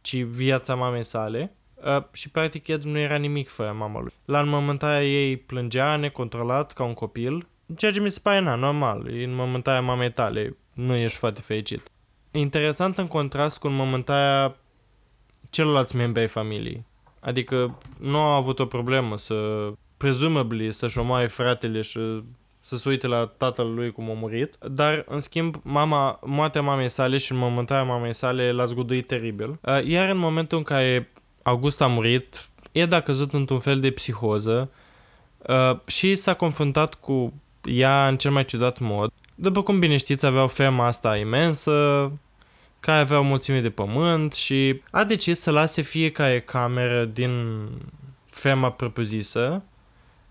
ci viața mamei sale uh, și practic Ed nu era nimic fără mama lui. La înmământarea ei plângea necontrolat ca un copil, ceea ce mi se pare na, normal, în înmământarea mamei tale nu ești foarte fericit. Interesant în contrast cu înmământarea celorlalți membri ai familiei. Adică nu a avut o problemă să, presumably, să-și omoare fratele și să se uite la tatăl lui cum a murit, dar în schimb mama, moartea mamei sale și înmormântarea mamei sale l-a zguduit teribil. Uh, iar în momentul în care August a murit, Ed a căzut într-un fel de psihoză uh, și s-a confruntat cu ea în cel mai ciudat mod. După cum bine știți, avea o fermă asta imensă, care avea o mulțime de pământ și a decis să lase fiecare cameră din ferma propriu-zisă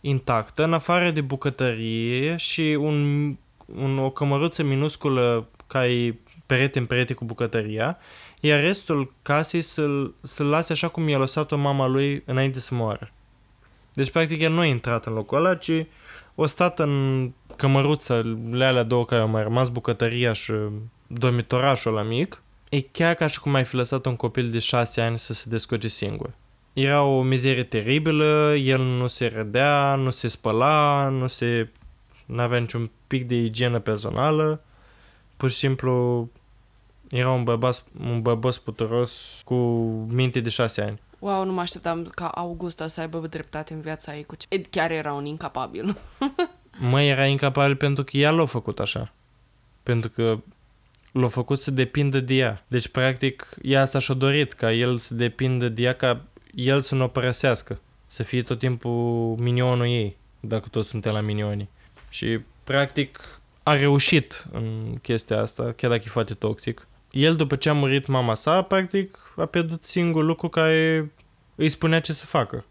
intactă, în afară de bucătărie și un, un, o cămăruță minusculă care e perete în perete cu bucătăria, iar restul casei să-l, să lase așa cum i-a lăsat-o mama lui înainte să moară. Deci, practic, el nu a intrat în locul ăla, ci o stat în cămăruțele alea două care au mai rămas, bucătăria și dormitorașul la mic, e chiar ca și cum ai fi lăsat un copil de șase ani să se descurce singur. Era o mizerie teribilă, el nu se rădea, nu se spăla, nu se... n-avea niciun pic de igienă personală, pur și simplu era un bărbat, un bărbos puturos cu minte de șase ani. Wow, nu mă așteptam ca Augusta să aibă dreptate în viața ei. Cu ce... Ed chiar era un incapabil. [laughs] mă, era incapabil pentru că ea l-a făcut așa. Pentru că l-a făcut să depindă de ea. Deci, practic, ea s-a și dorit ca el să depindă de ea, ca el să nu o părăsească. Să fie tot timpul minionul ei, dacă toți suntem la minioni. Și, practic, a reușit în chestia asta, chiar dacă e foarte toxic. El, după ce a murit mama sa, practic, a pierdut singur lucru care îi spunea ce să facă.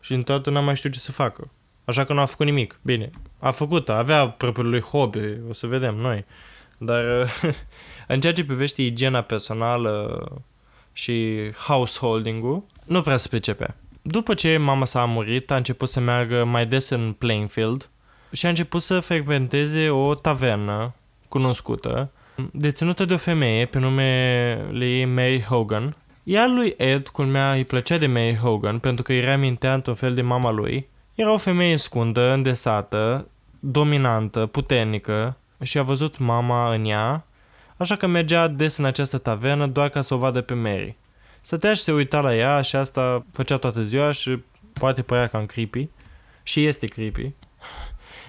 Și în toată n-a mai știut ce să facă. Așa că nu a făcut nimic. Bine, a făcut, avea propriul lui hobby, o să vedem noi. Dar [laughs] în ceea ce privește igiena personală și householding-ul, nu prea se pricepea. După ce mama sa a murit, a început să meargă mai des în Plainfield și a început să frecventeze o tavernă cunoscută, deținută de o femeie pe numele ei Mary Hogan. Iar lui Ed, culmea, îi plăcea de Mary Hogan pentru că îi reamintea într-un fel de mama lui. Era o femeie scundă, îndesată, dominantă, puternică și a văzut mama în ea, așa că mergea des în această tavernă doar ca să o vadă pe Mary. Stătea și se uita la ea și asta făcea toată ziua și poate părea cam creepy. Și este creepy.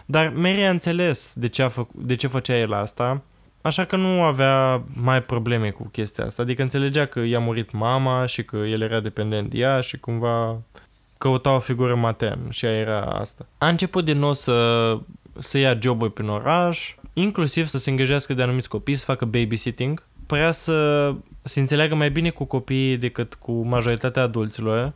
Dar Mary a înțeles de ce, a fă, de ce făcea el asta, așa că nu avea mai probleme cu chestia asta. Adică înțelegea că i-a murit mama și că el era dependent de ea și cumva căuta o figură maternă și ea era asta. A început din nou să, să ia joburi prin oraș, inclusiv să se îngejească de anumiți copii, să facă babysitting. Părea să se înțeleagă mai bine cu copiii decât cu majoritatea adulților,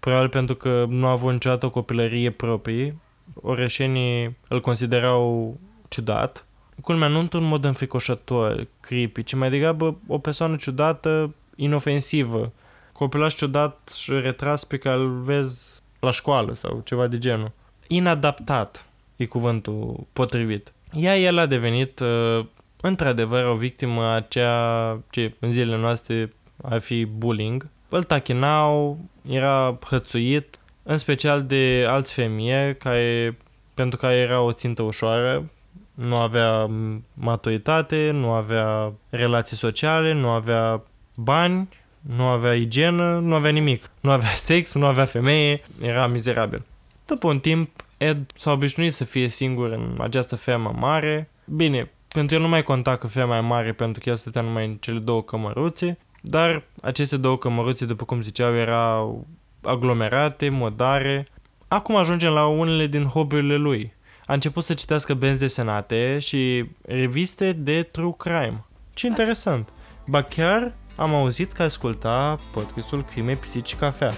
probabil pentru că nu a avut niciodată o copilărie proprie. Orășenii îl considerau ciudat. Culmea, nu într-un mod înfricoșător, creepy, ci mai degrabă o persoană ciudată, inofensivă. Copilaș ciudat și retras pe care îl vezi la școală sau ceva de genul. Inadaptat e cuvântul potrivit. Ea, el a devenit uh, într-adevăr o victimă a ceea ce în zilele noastre ar fi bullying. Îl tachinau, era hățuit, în special de alți femei care, pentru care era o țintă ușoară, nu avea maturitate, nu avea relații sociale, nu avea bani, nu avea igienă, nu avea nimic. Nu avea sex, nu avea femeie, era mizerabil. După un timp, Ed s-a obișnuit să fie singur în această fermă mare. Bine, pentru el nu mai conta că ferma e mare pentru că el stătea numai în cele două cămăruțe, dar aceste două cămăruțe, după cum ziceau, erau aglomerate, modare. Acum ajungem la unele din hobby-urile lui. A început să citească benzi desenate și reviste de true crime. Ce interesant! Ba chiar am auzit că asculta podcastul Crime, Pisici și Cafea.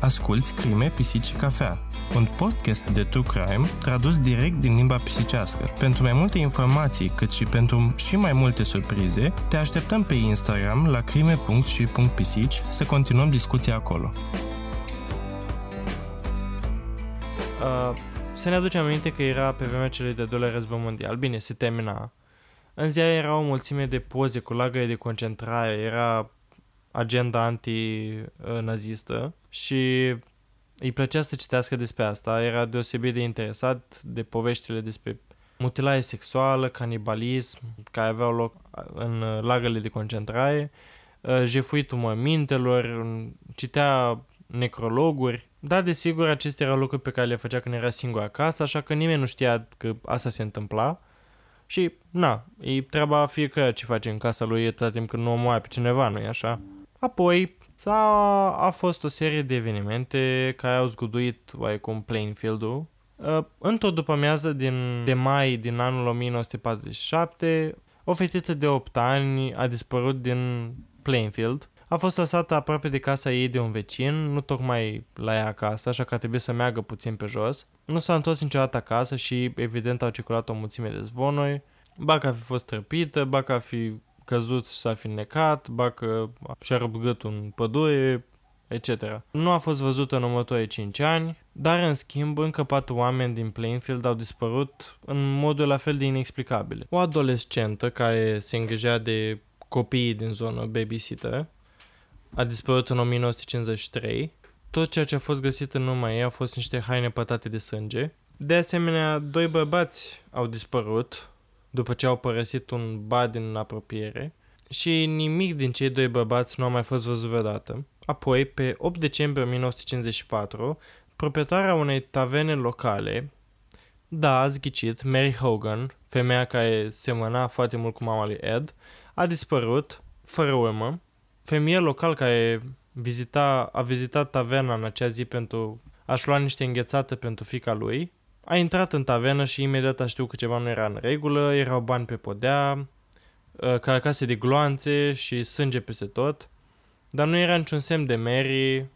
Asculți Crime, Pisici și Cafea, un podcast de true crime tradus direct din limba pisicească. Pentru mai multe informații, cât și pentru și mai multe surprize, te așteptăm pe Instagram la crime.și.pisici să continuăm discuția acolo. Uh, să ne aducem aminte că era pe vremea celui de doilea război mondial. Bine, se termina. În ziua era o mulțime de poze cu lagăre de concentrare, era agenda anti-nazistă și îi plăcea să citească despre asta, era deosebit de interesat de poveștile despre mutilare sexuală, canibalism, care aveau loc în lagările de concentrare, uh, jefuitul mămintelor, citea necrologuri, dar desigur acestea erau lucruri pe care le făcea când era singur acasă, așa că nimeni nu știa că asta se întâmpla. Și, na, e treaba fiecare ce face în casa lui atâta timp când nu omoaie pe cineva, nu-i așa? Apoi, s-a, a fost o serie de evenimente care au zguduit oarecum Plainfield-ul. Uh, într-o după-amiază din, de mai din anul 1947, o fetiță de 8 ani a dispărut din Plainfield. A fost lăsată aproape de casa ei de un vecin, nu tocmai la ea acasă, așa că a trebuit să meargă puțin pe jos. Nu s-a întors niciodată acasă și evident au circulat o mulțime de zvonuri. Ba că a fi fost trăpită, ba că a fi căzut și s-a fi necat, ba că și-a rupt gâtul în pădure, etc. Nu a fost văzută în următorii 5 ani, dar în schimb încă patru oameni din Plainfield au dispărut în modul la fel de inexplicabile. O adolescentă care se îngrijea de copiii din zonă, babysitter, a dispărut în 1953. Tot ceea ce a fost găsit în urma ei au fost niște haine pătate de sânge. De asemenea, doi bărbați au dispărut după ce au părăsit un bad din apropiere și nimic din cei doi bărbați nu a mai fost văzut vreodată. Apoi, pe 8 decembrie 1954, proprietarea unei taverne locale, da, ați ghicit, Mary Hogan, femeia care semăna foarte mult cu mama lui Ed, a dispărut, fără urmă. Femeia local care vizita, a vizitat taverna în acea zi pentru a-și lua niște înghețată pentru fica lui, a intrat în tavernă și imediat a știut că ceva nu era în regulă, erau bani pe podea, ă, carcase de gloanțe și sânge peste tot, dar nu era niciun semn de Mary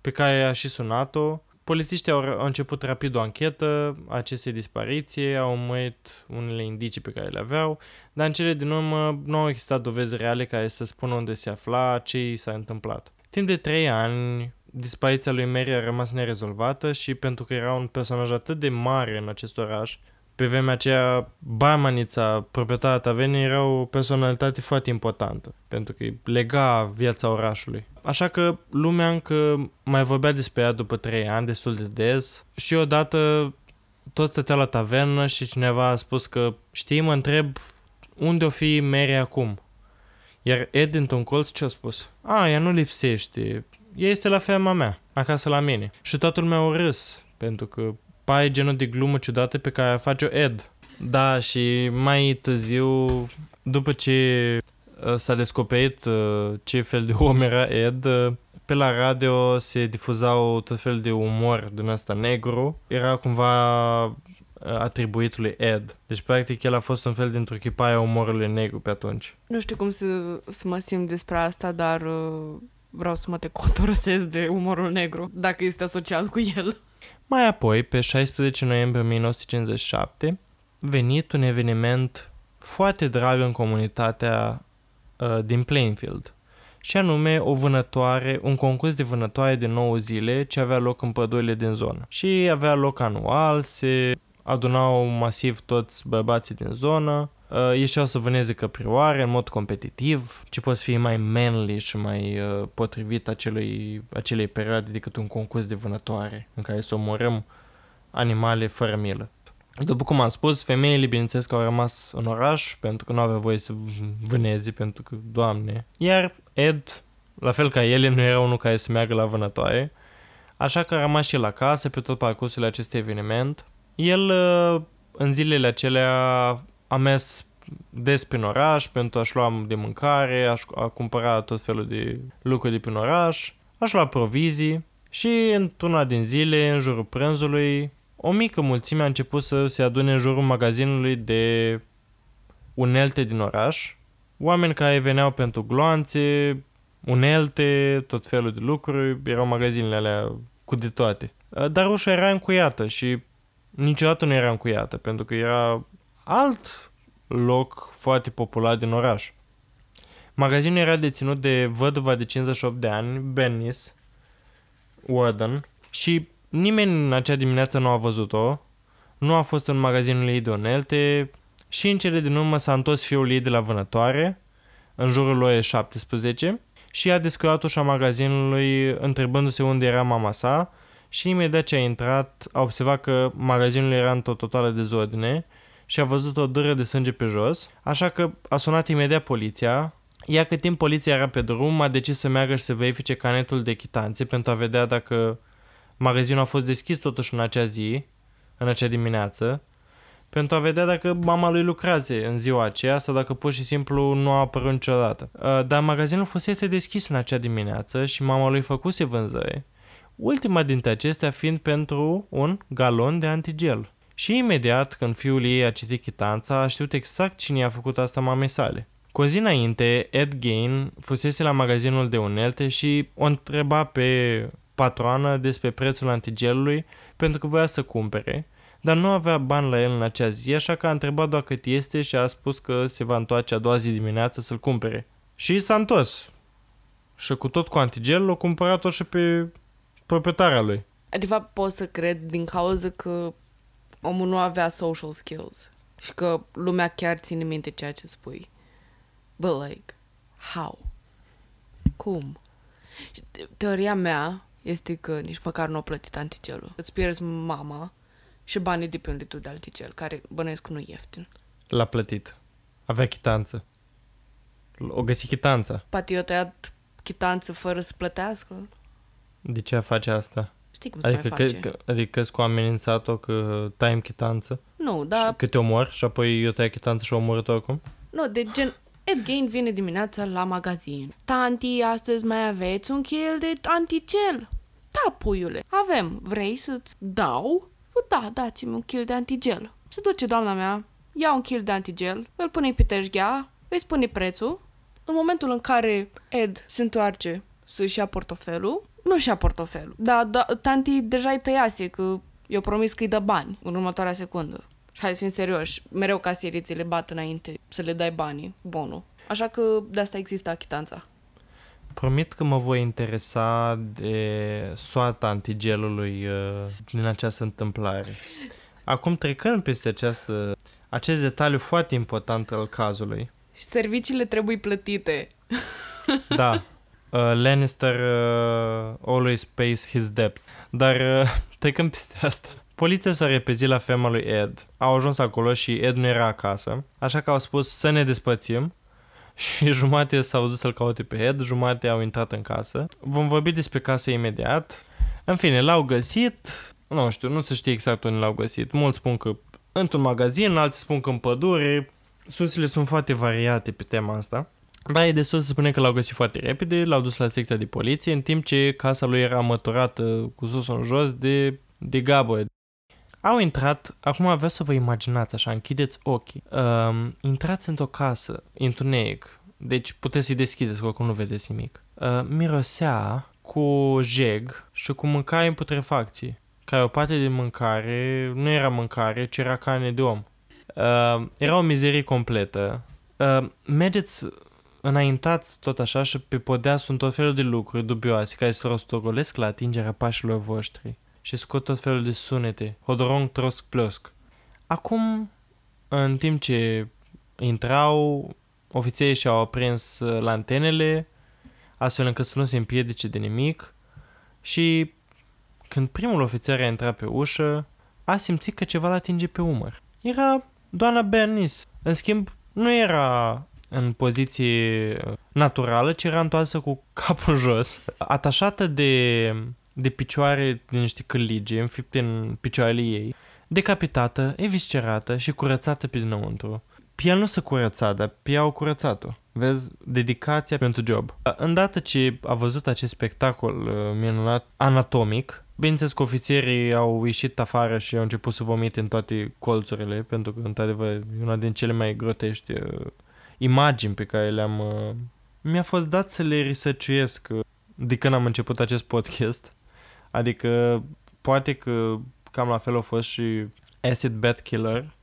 pe care a și sunat-o. Polițiștii au, au început rapid o anchetă a acestei dispariții, au mărit unele indicii pe care le aveau, dar în cele din urmă nu au existat dovezi reale care să spună unde se afla, ce i s-a întâmplat. Timp de trei ani, dispariția lui Mary a rămas nerezolvată și pentru că era un personaj atât de mare în acest oraș, pe vremea aceea barmanița, proprietarea tavenei, era o personalitate foarte importantă, pentru că lega viața orașului. Așa că lumea încă mai vorbea despre ea după trei ani, destul de des, și odată tot stătea la tavernă și cineva a spus că, știi, mă întreb unde o fi Mary acum? Iar Ed dintr-un colț ce a spus? A, ea nu lipsește, ea este la ferma mea, acasă la mine. Și toată lumea o râs, pentru că pare genul de glumă ciudată pe care face-o Ed. Da, și mai târziu, după ce uh, s-a descoperit uh, ce fel de om era Ed, uh, pe la radio se difuzau tot fel de umor din asta negru. Era cumva atribuit lui Ed. Deci, practic, el a fost un fel dintr-o chipare a umorului negru pe atunci. Nu știu cum să, să mă simt despre asta, dar uh, vreau să mă te cotorosesc de umorul negru, dacă este asociat cu el. Mai apoi, pe 16 noiembrie 1957, venit un eveniment foarte drag în comunitatea uh, din Plainfield, și anume o vânătoare, un concurs de vânătoare de 9 zile ce avea loc în pădurile din zonă. Și avea loc anual, se adunau masiv toți bărbații din zonă uh, ieșeau să vâneze căprioare în mod competitiv, ce poți fi mai manly și mai uh, potrivit acelui, acelei perioade decât un concurs de vânătoare în care să omorâm animale fără milă. După cum am spus, femeile, bineînțeles că au rămas în oraș pentru că nu aveau voie să vâneze, pentru că, doamne. Iar Ed, la fel ca ele, nu era unul care să meargă la vânătoare, așa că a rămas și la casă pe tot parcursul acestui eveniment. El, uh, în zilele acelea, a mers des prin oraș pentru a-și lua de mâncare, a, a cumpăra tot felul de lucruri de prin oraș, a-și lua provizii și într-una din zile, în jurul prânzului, o mică mulțime a început să se adune în jurul magazinului de unelte din oraș, oameni care veneau pentru gloanțe, unelte, tot felul de lucruri, erau magazinele alea cu de toate. Dar ușa era încuiată și niciodată nu era încuiată, pentru că era alt loc foarte popular din oraș. Magazinul era deținut de văduva de 58 de ani, Bennis Warden, și nimeni în acea dimineață nu a văzut-o, nu a fost în magazinul ei de unelte și în cele din urmă s-a întors fiul ei de la vânătoare, în jurul lui 17, și a descuiat ușa magazinului întrebându-se unde era mama sa și imediat ce a intrat a observat că magazinul era într-o totală dezordine și a văzut o dâră de sânge pe jos, așa că a sunat imediat poliția, iar cât timp poliția era pe drum, a decis să meargă și să verifice canetul de chitanțe pentru a vedea dacă magazinul a fost deschis totuși în acea zi, în acea dimineață, pentru a vedea dacă mama lui lucrase în ziua aceea sau dacă pur și simplu nu a apărut niciodată. Uh, dar magazinul fusese deschis în acea dimineață și mama lui făcuse vânzări, ultima dintre acestea fiind pentru un galon de antigel. Și imediat, când fiul ei a citit chitanța, a știut exact cine i-a făcut asta mamei sale. Cu o zi înainte, Ed Gain fusese la magazinul de unelte și o întreba pe patroană despre prețul antigelului pentru că voia să cumpere, dar nu avea bani la el în acea zi, așa că a întrebat doar cât este și a spus că se va întoarce a doua zi dimineață să-l cumpere. Și s-a întors. Și cu tot cu antigelul, o cumpărat-o și pe proprietarea lui. De fapt, pot să cred din cauza că omul nu avea social skills și că lumea chiar ține minte ceea ce spui. But like, how? Cum? Și teoria mea este că nici măcar nu a plătit antigelul. Îți pierzi mama și banii de pe un litru de antigel, care bănuiesc nu ieftin. L-a plătit. Avea chitanță. O găsi chitanța. Poate eu tăiat chitanță fără să plătească. De ce face asta? Știi cum se Adică, mai face? că, că, adică cu amenințat-o că tai chitanță Nu, și dar... că te omor și apoi eu tai chitanță și o omorât oricum? Nu, de gen... Ed Gain vine dimineața la magazin. Tanti, astăzi mai aveți un kil de antigel? Da, puiule, avem. Vrei să-ți dau? Da, dați-mi un kil de antigel. Se duce doamna mea, ia un kil de antigel, îl pune pe tejghea, îi spune prețul. În momentul în care Ed se întoarce să-și ia portofelul, nu-și ia portofelul. Da, da, tanti deja îi tăiase că eu promis că îi dă bani în următoarea secundă. Și hai să fim serioși, mereu casierii ți le bat înainte să le dai banii, bonul. Așa că de asta există achitanța. Promit că mă voi interesa de soarta antigelului uh, din această întâmplare. Acum trecând peste această, acest detaliu foarte important al cazului. Și serviciile trebuie plătite. Da, [laughs] uh, Lannister uh, always pays his debts. Dar uh, [laughs] trecând peste asta, poliția s-a repezit la ferma lui Ed. Au ajuns acolo și Ed nu era acasă, așa că au spus să ne despățim [laughs] și jumate s-au dus să-l caute pe Ed, jumate au intrat în casă. Vom vorbi despre casă imediat. În fine, l-au găsit, nu știu, nu se știe exact unde l-au găsit. Mulți spun că într-un magazin, alții spun că în pădure. Sursele sunt foarte variate pe tema asta. Dar e destul să spune că l-au găsit foarte repede, l-au dus la secția de poliție, în timp ce casa lui era măturată cu sus în jos de, de gaburi. Au intrat, acum vreau să vă imaginați așa, închideți ochii. Um, intrați într-o casă, întuneric, deci puteți să-i deschideți, că oricum nu vedeți nimic. Uh, mirosea cu jeg și cu mâncare în putrefacție. Care o parte de mâncare nu era mâncare, ci era carne de om. Uh, era o mizerie completă. Uh, mergeți înaintați tot așa și pe podea sunt tot felul de lucruri dubioase care se rostogolesc la atingerea pașilor voștri și scot tot felul de sunete, hodorong, trosc, plosc. Acum, în timp ce intrau, ofițerii și-au aprins uh, lantenele, astfel încât să nu se împiedice de nimic și când primul ofițer a intrat pe ușă, a simțit că ceva l atinge pe umăr. Era doamna Bernice. În schimb, nu era în poziție naturală, ci era întoarsă cu [laughs] capul jos, atașată de, de picioare din niște cârlige, înfipte în picioarele ei, decapitată, eviscerată și curățată pe dinăuntru. Pe el nu se curăța, dar pe ea au curățat-o. Vezi, dedicația pentru job. Îndată ce a văzut acest spectacol uh, minunat anatomic, bineînțeles că ofițerii au ieșit afară și au început să vomite în toate colțurile, pentru că, într-adevăr, e una din cele mai grotești uh, imagini pe care le-am... Uh, mi-a fost dat să le researchuiesc uh, de când am început acest podcast. Adică, poate că cam la fel a fost și Acid Bat Killer,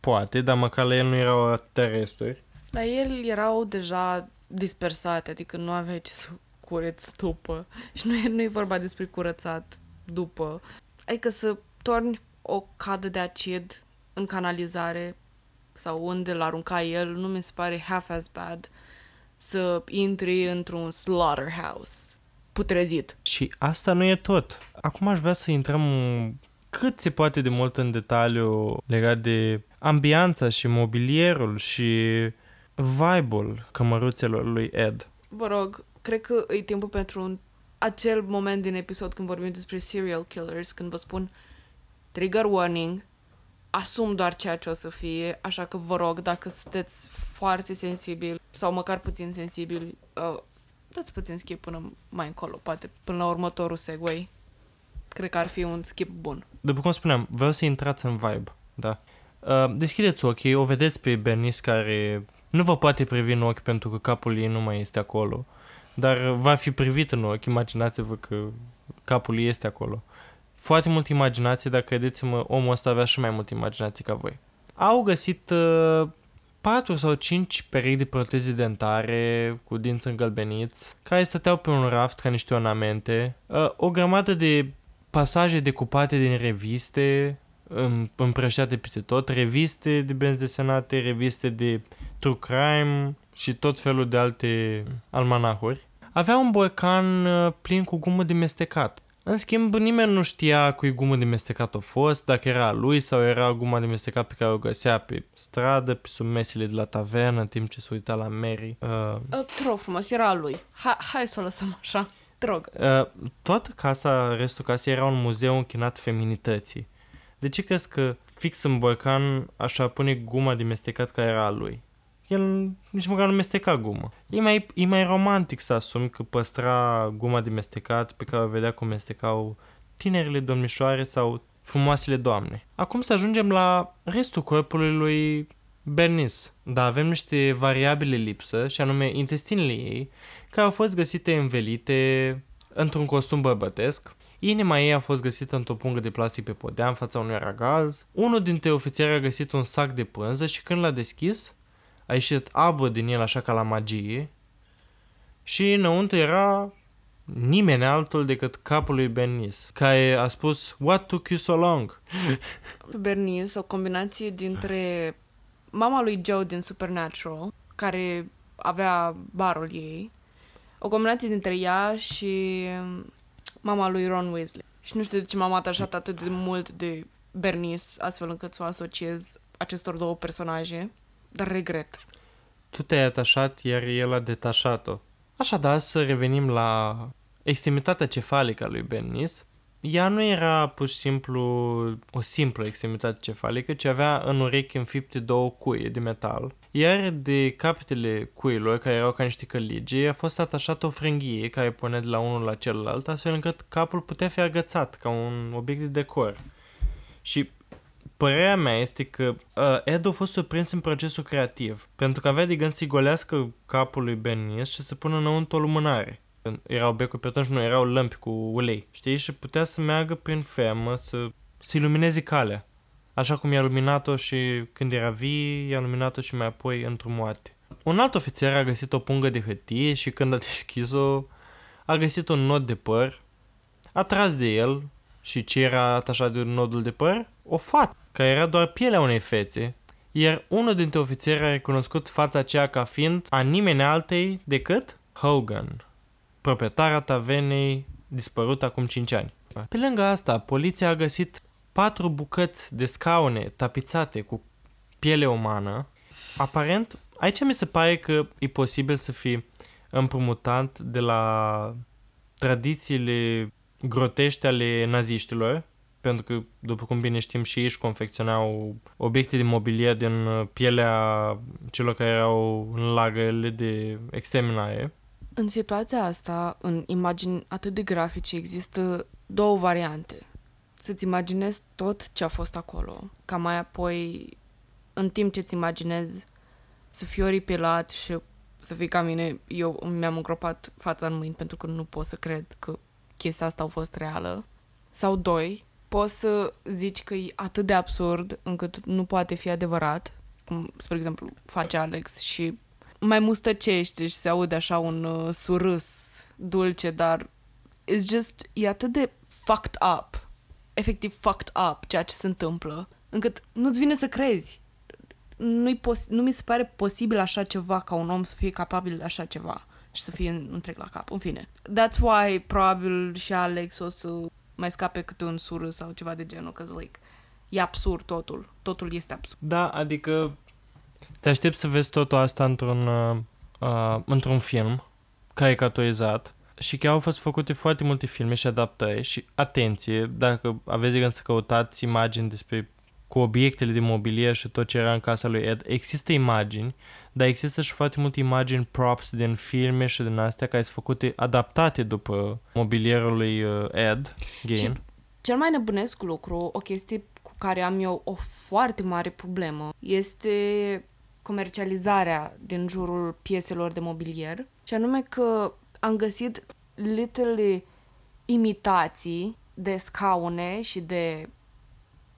poate, dar măcar la el nu erau teresturi. La el erau deja dispersate, adică nu aveai ce să cureți după. Și nu e, nu e vorba despre curățat după. Adică să torni o cadă de acid în canalizare sau unde l arunca el, nu mi se pare half as bad să intri într-un slaughterhouse putrezit. Și asta nu e tot. Acum aș vrea să intrăm cât se poate de mult în detaliu legat de ambianța și mobilierul și vibe-ul cămăruțelor lui Ed. Vă rog, cred că e timpul pentru un, acel moment din episod când vorbim despre serial killers, când vă spun trigger warning, asum doar ceea ce o să fie, așa că vă rog, dacă sunteți foarte sensibili sau măcar puțin sensibili, uh, dați puțin skip până mai încolo, poate până la următorul segway. Cred că ar fi un skip bun. După cum spuneam, vreau să intrați în vibe, da? Uh, deschideți ochii, o vedeți pe Bernice care nu vă poate privi în ochi pentru că capul ei nu mai este acolo, dar va fi privit în ochi, imaginați-vă că capul ei este acolo. Foarte multă imaginație, dar credeți-mă, omul ăsta avea și mai multă imaginație ca voi. Au găsit uh, 4 sau 5 perechi de proteze dentare cu dinți îngălbeniți, care stăteau pe un raft ca niște ornamente, uh, o grămadă de pasaje decupate din reviste, împrăștiate peste tot, reviste de benzi desenate, reviste de true crime și tot felul de alte almanahuri. Avea un boican uh, plin cu gumă de mestecat. În schimb, nimeni nu știa cui gumă de mestecat a fost, dacă era a lui sau era guma de mestecat pe care o găsea pe stradă, pe sub mesele de la tavernă, în timp ce se uita la Mary. Uh, uh, te rog frumos, era a lui. Ha, hai să o lăsăm așa. Te rog. Uh, toată casa, restul casei era un muzeu închinat feminității. De ce crezi că fix în borcan așa pune guma de mestecat care era a lui? El nici măcar nu mesteca gumă. E mai, e mai romantic să asumi că păstra guma de mestecat pe care o vedea cum mestecau tinerile domnișoare sau frumoasele doamne. Acum să ajungem la restul corpului lui Bernice. Da, avem niște variabile lipsă, și anume intestinele ei, care au fost găsite învelite într-un costum bărbătesc, Inima ei a fost găsită într-o pungă de plastic pe podea în fața unui aragaz. Unul dintre ofițeri a găsit un sac de pânză și când l-a deschis, a ieșit abă din el așa ca la magie și înăuntru era nimeni altul decât capul lui Bernice, care a spus What took you so long? [laughs] Bernice, o combinație dintre mama lui Joe din Supernatural, care avea barul ei, o combinație dintre ea și mama lui Ron Weasley. Și nu știu de ce m-am atașat atât de mult de Bernice, astfel încât să o asociez acestor două personaje, dar regret. Tu te-ai atașat, iar el a detașat-o. Așadar, să revenim la extremitatea cefalică a lui Bernice. Ea nu era pur și simplu o simplă extremitate cefalică, ci avea în urechi înfipte două cuie de metal iar de capetele cuilor, care erau ca niște călige, a fost atașată o frânghie care punea de la unul la celălalt, astfel încât capul putea fi agățat ca un obiect de decor. Și părerea mea este că uh, Ed a fost surprins în procesul creativ, pentru că avea de gând să-i golească capul lui Bernice și să pună înăuntru o lumânare. Erau becuri pe atunci, nu, erau lămpi cu ulei, știi? Și putea să meargă prin fermă, să, să ilumineze calea. Așa cum i-a luminat-o și când era vii, i-a luminat-o și mai apoi într-o moarte. Un alt ofițer a găsit o pungă de hârtie și când a [laughs] deschis-o, a găsit un nod de păr, a tras de el și ce era atașat de nodul de păr? O fată, care era doar pielea unei fețe, iar unul dintre ofițeri a recunoscut fața aceea ca fiind a nimeni altei decât Hogan, proprietara tavenei dispărut acum 5 ani. Pe lângă asta, poliția a găsit patru bucăți de scaune tapizate cu piele umană. Aparent, aici mi se pare că e posibil să fie împrumutat de la tradițiile grotești ale naziștilor, pentru că, după cum bine știm, și ei își confecționau obiecte de mobilier din pielea celor care erau în lagările de exterminare. În situația asta, în imagini atât de grafice, există două variante. Să-ți imaginezi tot ce a fost acolo, ca mai apoi, în timp ce-ți imaginezi, să fii oripilat și să fii ca mine, eu mi-am îngropat fața în mâini pentru că nu pot să cred că chestia asta a fost reală. Sau doi, poți să zici că e atât de absurd încât nu poate fi adevărat, cum, spre exemplu, face Alex și mai mustăcește și se aude așa un uh, surâs dulce, dar it's just, e atât de fucked up, efectiv fucked up ceea ce se întâmplă, încât nu-ți vine să crezi. Nu-i pos- nu mi se pare posibil așa ceva ca un om să fie capabil de așa ceva și să fie întreg la cap. În fine. That's why probabil și Alex o să mai scape câte un sură sau ceva de genul, că like, e absurd totul. Totul este absurd. Da, adică te aștept să vezi totul asta într-un, uh, uh, într-un film caricaturizat și chiar au fost făcute foarte multe filme și adaptări și atenție, dacă aveți de gând să căutați imagini despre cu obiectele de mobilier și tot ce era în casa lui Ed, există imagini, dar există și foarte multe imagini props din filme și din astea care sunt făcute, adaptate după mobilierul lui uh, Ed Gain. Și cel mai nebunesc lucru, o chestie cu care am eu o foarte mare problemă, este comercializarea din jurul pieselor de mobilier, și anume că am găsit literally imitații de scaune și de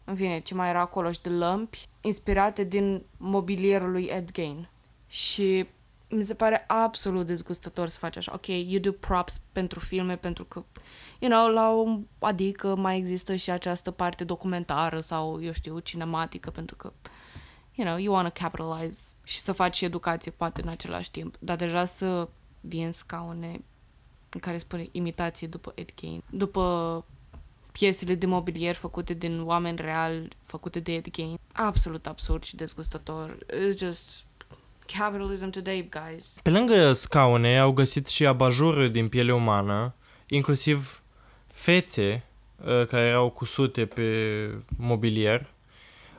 în fine, ce mai era acolo și de lămpi, inspirate din mobilierul lui Ed Gain. Și mi se pare absolut dezgustător să faci așa. Ok, you do props pentru filme, pentru că, you know, la o, adică mai există și această parte documentară sau, eu știu, cinematică, pentru că, you know, you want to capitalize și să faci și educație poate în același timp. Dar deja să vii în scaune în care spune imitație după Ed Gain, după piesele de mobilier făcute din oameni reali, făcute de Ed Gein. Absolut absurd și dezgustător. It's just capitalism today, guys. Pe lângă scaune au găsit și abajururi din piele umană, inclusiv fețe uh, care erau cusute pe mobilier.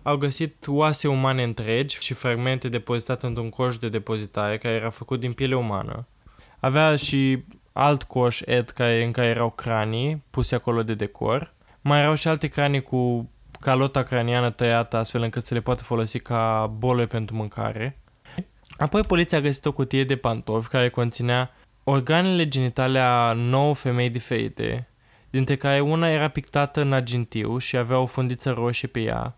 Au găsit oase umane întregi și fragmente depozitate într-un coș de depozitare care era făcut din piele umană. Avea și alt coș Ed care, în care erau cranii puse acolo de decor. Mai erau și alte cranii cu calota craniană tăiată astfel încât să le poată folosi ca bole pentru mâncare. Apoi poliția a găsit o cutie de pantofi care conținea organele genitale a nouă femei diferite, dintre care una era pictată în argintiu și avea o fundiță roșie pe ea.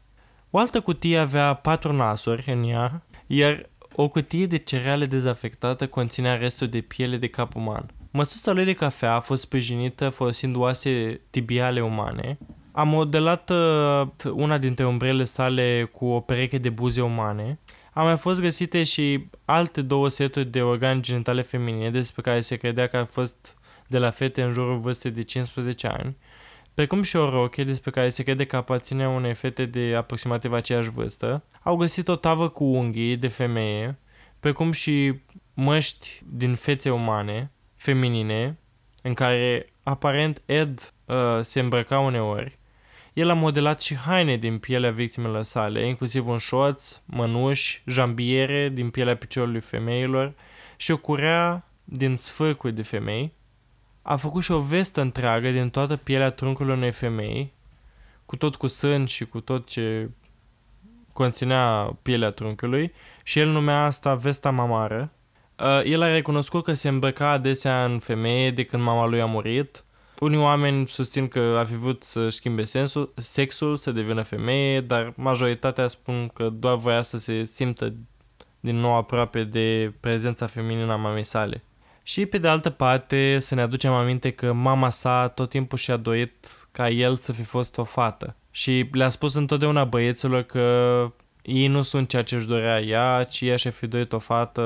O altă cutie avea patru nasuri în ea, iar o cutie de cereale dezafectată conținea restul de piele de cap uman. Măsuța lui de cafea a fost sprijinită folosind oase tibiale umane. A modelat uh, una dintre umbrele sale cu o pereche de buze umane. Au mai fost găsite și alte două seturi de organe genitale feminine despre care se credea că a fost de la fete în jurul vârstei de 15 ani, precum și o roche despre care se crede că aparține unei fete de aproximativ aceeași vârstă. Au găsit o tavă cu unghii de femeie, precum și măști din fețe umane, feminine, în care aparent Ed uh, se îmbrăca uneori, el a modelat și haine din pielea victimelor sale, inclusiv un șoț, mănuși, jambiere din pielea piciorului femeilor și o curea din sfârcuri de femei. A făcut și o vestă întreagă din toată pielea truncului unei femei, cu tot cu sân și cu tot ce conținea pielea trunchiului și el numea asta vesta mamară Uh, el a recunoscut că se îmbrăca adesea în femeie de când mama lui a murit. Unii oameni susțin că a fi vrut să schimbe sensul, sexul, să devină femeie, dar majoritatea spun că doar voia să se simtă din nou aproape de prezența feminină a mamei sale. Și pe de altă parte să ne aducem aminte că mama sa tot timpul și-a dorit ca el să fi fost o fată. Și le-a spus întotdeauna băieților că ei nu sunt ceea ce își dorea ea, ci ea și-a fi dorit o fată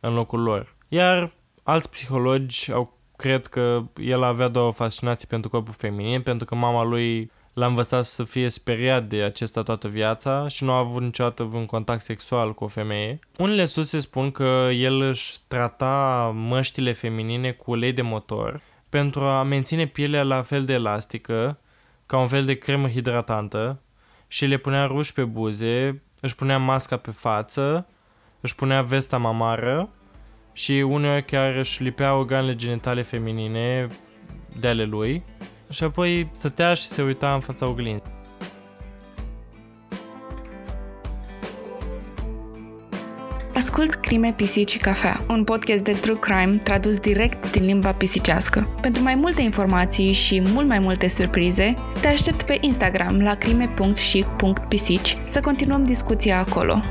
în locul lor. Iar alți psihologi au cred că el avea două fascinații pentru corpul feminin, pentru că mama lui l-a învățat să fie speriat de acesta toată viața și nu a avut niciodată un contact sexual cu o femeie. Unele surse spun că el își trata măștile feminine cu ulei de motor pentru a menține pielea la fel de elastică, ca un fel de cremă hidratantă, și le punea ruși pe buze, își punea masca pe față, își punea vesta mamară și uneori chiar își lipea organele genitale feminine de ale lui și apoi stătea și se uita în fața oglinzii. Asculți Crime, Pisici și Cafea, un podcast de true crime tradus direct din limba pisicească. Pentru mai multe informații și mult mai multe surprize, te aștept pe Instagram la crime.și.pisici să continuăm discuția acolo.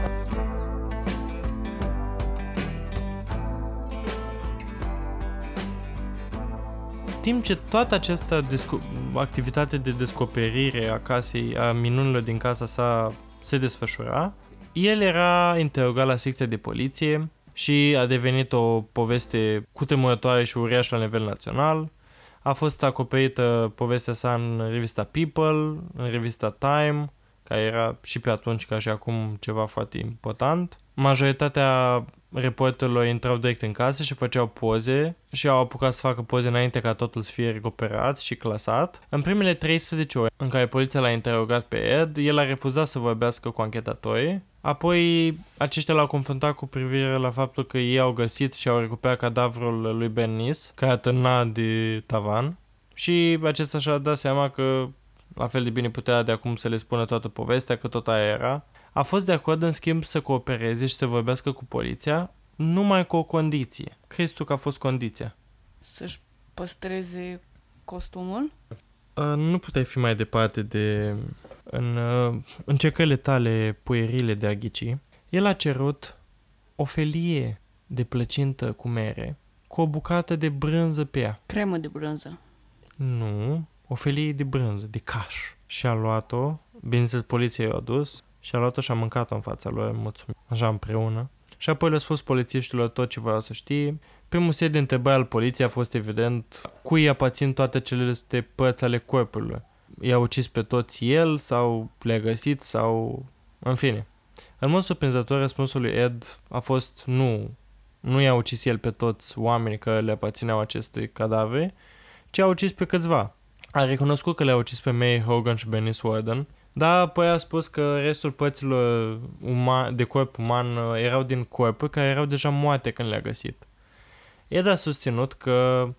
Timp ce toată această desco- activitate de descoperire a casei, a minunilor din casa sa se desfășura, el era interogat la secția de poliție și a devenit o poveste cutremurătoare și uriașă la nivel național. A fost acoperită povestea sa în revista People, în revista Time, care era și pe atunci ca și acum ceva foarte important. Majoritatea reporterilor intrau direct în casă și făceau poze și au apucat să facă poze înainte ca totul să fie recuperat și clasat. În primele 13 ore în care poliția l-a interogat pe Ed, el a refuzat să vorbească cu anchetatorii. Apoi aceștia l-au confruntat cu privire la faptul că ei au găsit și au recuperat cadavrul lui Bernice, care atârna de tavan. Și acesta și-a dat seama că la fel de bine putea de acum să le spună toată povestea, că tot aia era a fost de acord în schimb să coopereze și să vorbească cu poliția numai cu o condiție. Crezi tu că a fost condiția? Să-și păstreze costumul? Uh, nu puteai fi mai departe de în uh, încercările tale puerile de a ghici. El a cerut o felie de plăcintă cu mere cu o bucată de brânză pe ea. Cremă de brânză. Nu, o felie de brânză, de caș. Și a luat-o, bineînțeles poliția i-a adus, și a luat-o și a mâncat-o în fața lui, mulțumim, așa împreună. Și apoi le-a spus polițiștilor tot ce voiau să știe. Primul set de întrebări al poliției a fost evident cui aparțin toate celelalte părți ale corpului. I-a ucis pe toți el sau le-a găsit sau... În fine. În mod surprinzător, răspunsul lui Ed a fost nu. Nu i-a ucis el pe toți oamenii care le aparțineau acestui cadavre, ci a ucis pe câțiva. A recunoscut că le-a ucis pe May Hogan și Bernice Warden, da, apoi a spus că restul părților uma- de corp uman uh, erau din corpuri care erau deja moarte când le-a găsit. Ed a susținut că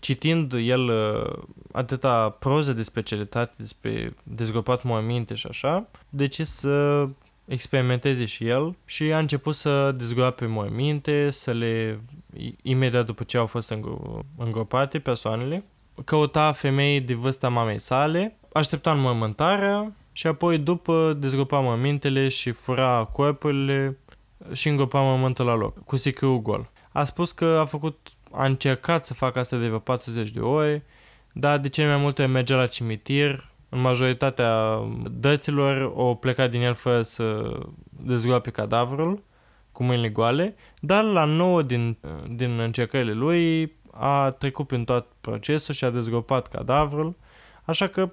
citind el uh, atâta proză de specialitate despre dezgropat morminte și așa, decis să experimenteze și el și a început să dezgroape morminte, să le, imediat după ce au fost îngropate persoanele, căuta femei de vârsta mamei sale, aștepta înmormântarea și apoi după dezgropa mămintele și fura corpurile și îngropa mământul la loc, cu sicriul gol. A spus că a făcut, a încercat să facă asta de vreo 40 de ore, dar de cele mai multe mergea la cimitir, în majoritatea dăților o pleca din el fără să dezgroape cadavrul, cu mâinile goale, dar la 9 din, din încercările lui a trecut prin tot procesul și a dezgropat cadavrul, așa că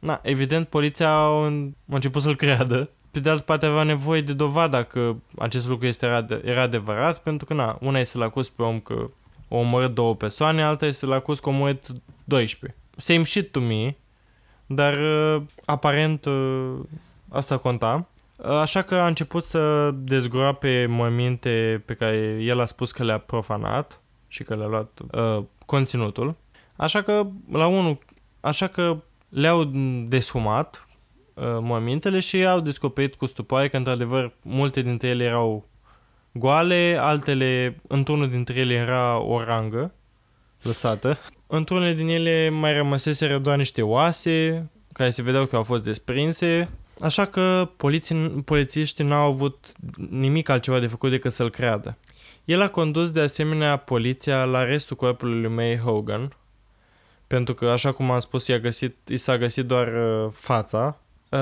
Na, evident, poliția a început să-l creadă. Pe de altă parte avea nevoie de dovadă că acest lucru este era, era adevărat, pentru că, na, una este să-l acuz pe om că o omorât două persoane, alta este să-l acuz că a omorât 12. Same shit to me, dar uh, aparent uh, asta conta. Uh, așa că a început să dezgroape morminte pe care el a spus că le-a profanat și că le-a luat uh, conținutul. Așa că, la unul, așa că le-au deshumat uh, mormintele și au descoperit cu stupoare că într-adevăr multe dintre ele erau goale, altele, într-unul dintre ele era o rangă lăsată. Într-unele din ele mai rămăseseră doar niște oase care se vedeau că au fost desprinse, așa că poliții, polițiștii n-au avut nimic altceva de făcut decât să-l creadă. El a condus de asemenea poliția la restul corpului lui May Hogan, pentru că, așa cum am spus, i-a, găsit, i s-a găsit doar uh, fața, uh,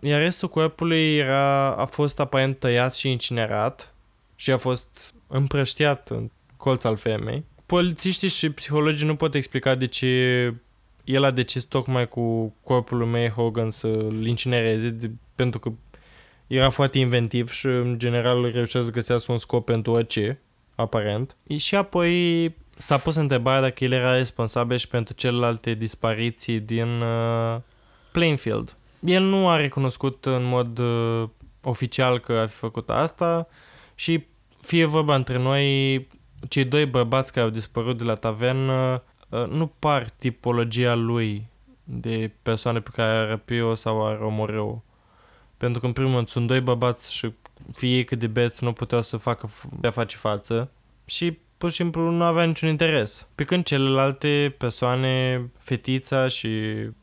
iar restul corpului era, a fost aparent tăiat și incinerat și a fost împrăștiat în colț al femei. Polițiștii și psihologii nu pot explica de ce el a decis tocmai cu corpul lui May Hogan să-l incinereze de, pentru că era foarte inventiv și în general reușea să găsească un scop pentru orice, aparent. Și apoi s-a pus întrebarea dacă el era responsabil și pentru celelalte dispariții din uh, Plainfield. El nu a recunoscut în mod uh, oficial că a fi făcut asta și fie vorba între noi, cei doi bărbați care au dispărut de la tavernă uh, nu par tipologia lui de persoane pe care a răpi-o sau a omorâ Pentru că, în primul rând, sunt doi bărbați și fie cât de beți nu puteau să facă de a face față și pur și simplu nu avea niciun interes. Pe când celelalte persoane, fetița și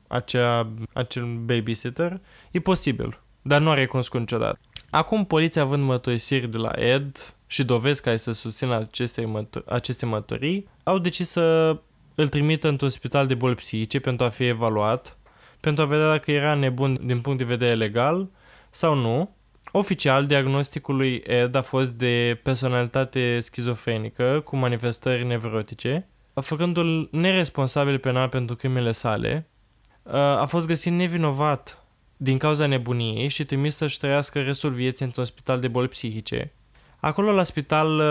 acea, acel babysitter, e posibil, dar nu a recunoscut niciodată. Acum, poliția având mărturisiri de la Ed și dovezi care să susțină aceste, mătur- aceste mărturii, au decis să îl trimită într-un spital de boli psihice pentru a fi evaluat, pentru a vedea dacă era nebun din punct de vedere legal sau nu. Oficial, diagnosticul lui Ed a fost de personalitate schizofrenică cu manifestări nevrotice, făcându-l neresponsabil penal pentru crimele sale. A fost găsit nevinovat din cauza nebuniei și trimis să-și trăiască restul vieții într-un spital de boli psihice. Acolo la spital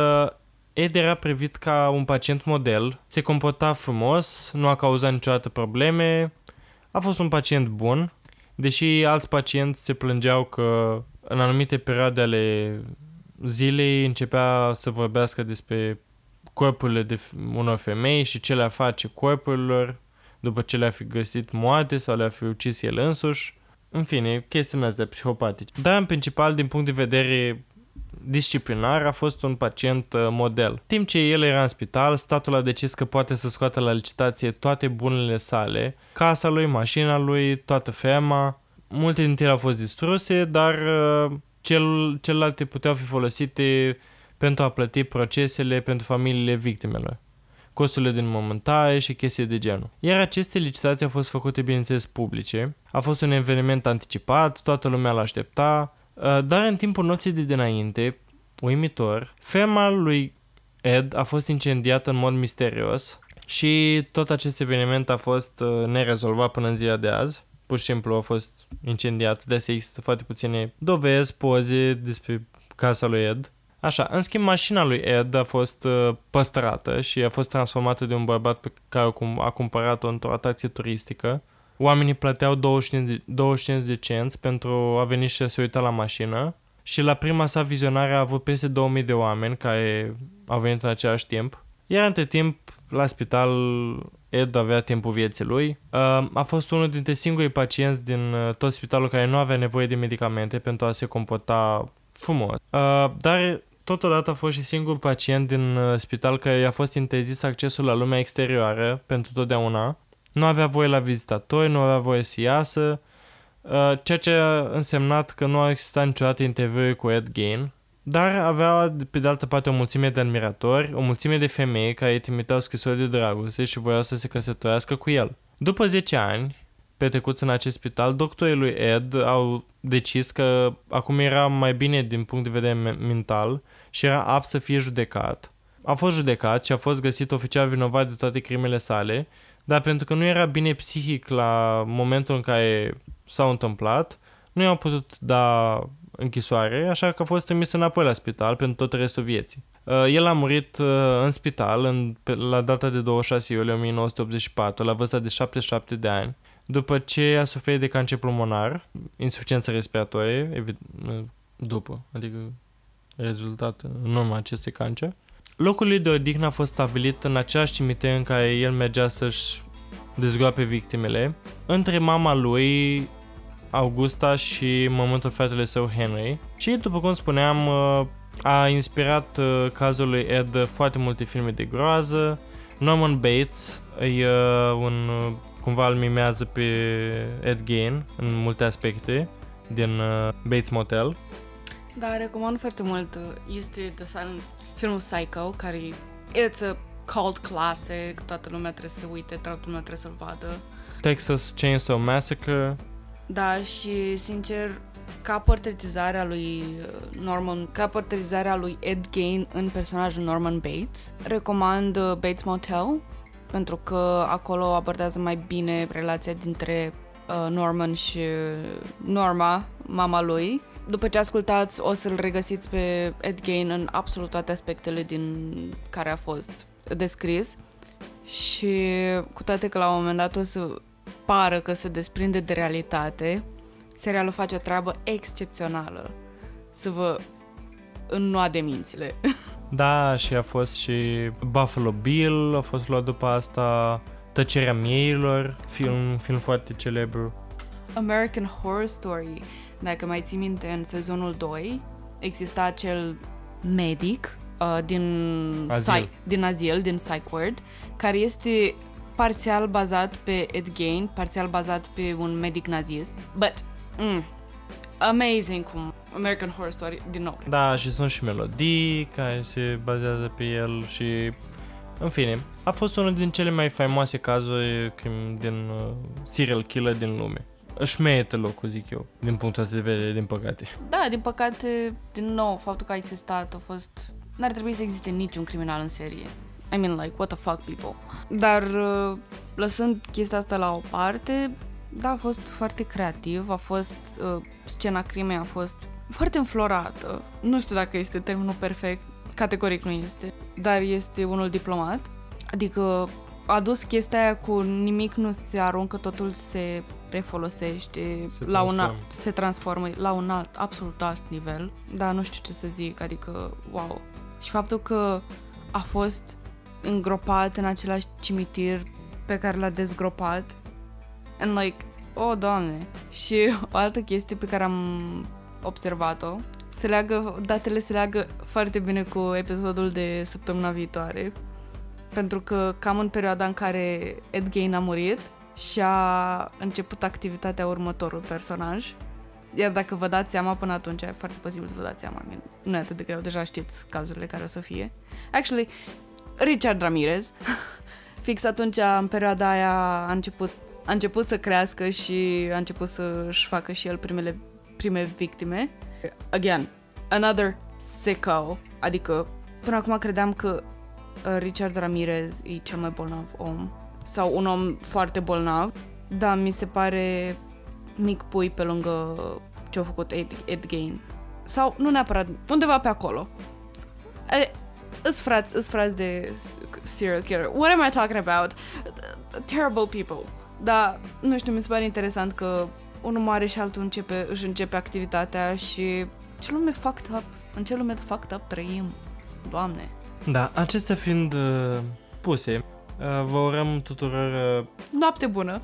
Ed era privit ca un pacient model, se comporta frumos, nu a cauzat niciodată probleme, a fost un pacient bun, deși alți pacienți se plângeau că în anumite perioade ale zilei începea să vorbească despre corpurile de unor femei și ce le-a face corpurilor după ce le-a fi găsit moarte sau le-a fi ucis el însuși. În fine, chestiile astea psihopatice. Dar în principal, din punct de vedere disciplinar, a fost un pacient uh, model. Timp ce el era în spital, statul a decis că poate să scoată la licitație toate bunurile sale, casa lui, mașina lui, toată ferma. Multe dintre ele au fost distruse, dar uh, cel, celelalte puteau fi folosite pentru a plăti procesele pentru familiile victimelor costurile din momentare și chestii de genul. Iar aceste licitații au fost făcute, bineînțeles, publice. A fost un eveniment anticipat, toată lumea l-aștepta, uh, dar în timpul nopții de dinainte, uimitor, ferma lui Ed a fost incendiată în mod misterios și tot acest eveniment a fost uh, nerezolvat până în ziua de azi. Pur și simplu a fost incendiat, de asta există foarte puține dovezi, poze despre casa lui Ed. Așa, în schimb, mașina lui Ed a fost uh, păstrată și a fost transformată de un bărbat pe care a cumpărat-o într-o atracție turistică. Oamenii plăteau 25 de, 25 de cenți pentru a veni și să se uita la mașină și la prima sa vizionare a avut peste 2000 de oameni care au venit în același timp. Iar între timp, la spital, Ed avea timpul vieții lui. Uh, a fost unul dintre singurii pacienți din uh, tot spitalul care nu avea nevoie de medicamente pentru a se comporta frumos. Uh, dar Totodată a fost și singurul pacient din uh, spital care i-a fost interzis accesul la lumea exterioară pentru totdeauna. Nu avea voie la vizitatori, nu avea voie să iasă, uh, ceea ce a însemnat că nu a existat niciodată interviuri cu Ed Gein, dar avea pe de altă parte o mulțime de admiratori, o mulțime de femei care îi trimiteau scrisori de dragoste și voiau să se căsătorească cu el. După 10 ani, petrecuți în acest spital, doctorii lui Ed au decis că acum era mai bine din punct de vedere mental și era apt să fie judecat. A fost judecat și a fost găsit oficial vinovat de toate crimele sale, dar pentru că nu era bine psihic la momentul în care s-au întâmplat, nu i-au putut da închisoare, așa că a fost trimis înapoi la spital pentru tot restul vieții. Uh, el a murit uh, în spital în, la data de 26 iulie 1984, la vârsta de 77 de ani, după ce a suferit de cancer pulmonar, insuficiență respiratorie, evident, uh, după, adică rezultat în urma acestui cancer. Locul lui de odihnă a fost stabilit în același cimitir în care el mergea să-și dezgroape victimele, între mama lui, Augusta și mământul fratelui său Henry. Și, după cum spuneam, uh, a inspirat uh, cazul lui Ed foarte multe filme de groază. Norman Bates e uh, un, cumva îl mimează pe Ed Gein în multe aspecte din Bates Motel. Da, recomand foarte mult. Este The Silence, filmul Psycho, care it's a cult classic, toată lumea trebuie să uite, toată lumea trebuie să-l vadă. Texas Chainsaw Massacre. Da, și sincer, ca portretizarea lui uh, Norman, ca portretizarea lui Ed Gein în personajul Norman Bates, recomand uh, Bates Motel pentru că acolo abordează mai bine relația dintre uh, Norman și Norma, mama lui. După ce ascultați, o să-l regăsiți pe Ed Gein în absolut toate aspectele din care a fost descris și cu toate că la un moment dat o să pară că se desprinde de realitate, serialul face o treabă excepțională să vă înnoade mințile. [laughs] Da, și a fost și Buffalo Bill, a fost luat după asta Tăcerea mieilor, film, film foarte celebru. American Horror Story, dacă mai ții minte, în sezonul 2 exista acel medic uh, din, Azil. Psy- din azil, din Psych Ward, care este parțial bazat pe Ed Gein, parțial bazat pe un medic nazist. But, mm, amazing cum American Horror Story, din nou. Da, și sunt și melodii care se bazează pe el și... În fine, a fost unul din cele mai faimoase cazuri crim- din uh, serial killer din lume. Își merită locul, zic eu, din punctul ăsta de vedere, din păcate. Da, din păcate, din nou, faptul că a existat a fost... N-ar trebui să existe niciun criminal în serie. I mean, like, what the fuck, people. Dar, uh, lăsând chestia asta la o parte, da, a fost foarte creativ, a fost... Uh, scena crimei a fost foarte înflorată. Nu știu dacă este termenul perfect, categoric nu este, dar este unul diplomat. Adică a adus chestia aia cu nimic nu se aruncă, totul se refolosește Se la un transformă. alt, se transformă la un alt, absolut alt nivel. Da, nu știu ce să zic, adică, wow. Și faptul că a fost îngropat în același cimitir pe care l-a dezgropat and like, oh, doamne. Și o altă chestie pe care am observat-o, se leagă, datele se leagă foarte bine cu episodul de săptămâna viitoare, pentru că cam în perioada în care Ed Gein a murit și a început activitatea următorul personaj, iar dacă vă dați seama până atunci, e foarte posibil să vă dați seama, I mean, nu e atât de greu, deja știți cazurile care o să fie. Actually, Richard Ramirez, [laughs] fix atunci, în perioada aia, a început, a început să crească și a început să-și facă și el primele prime victime. Again, another sicko. Adică, până acum credeam că uh, Richard Ramirez e cel mai bolnav om. Sau un om foarte bolnav. Da, mi se pare mic pui pe lângă ce a făcut Ed, Ed Gein. Sau, nu neapărat, undeva pe acolo. E, Îs frați, îs frați de s- serial killer. What am I talking about? Terrible people. Da, nu știu, mi se pare interesant că unul mare și altul începe, își începe activitatea și ce lume fucked up, în ce lume fucked up trăim, doamne. Da, acestea fiind uh, puse, uh, vă urăm tuturor uh, Noapte bună,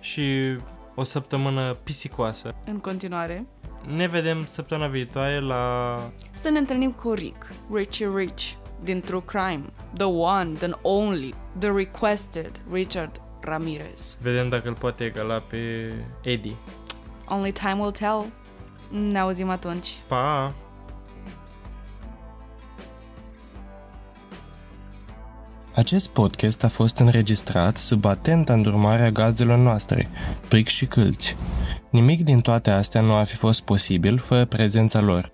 și o săptămână pisicoasă. în continuare. Ne vedem săptămâna viitoare la... Să ne întâlnim cu Rick, Richie Rich, din True Crime, the one, the only, the requested Richard Ramirez. Vedem dacă îl poate egala pe Eddie. Only time will tell. Ne auzim atunci. Pa! Acest podcast a fost înregistrat sub atenta îndurmare a gazelor noastre, pric și câlți. Nimic din toate astea nu ar fi fost posibil fără prezența lor.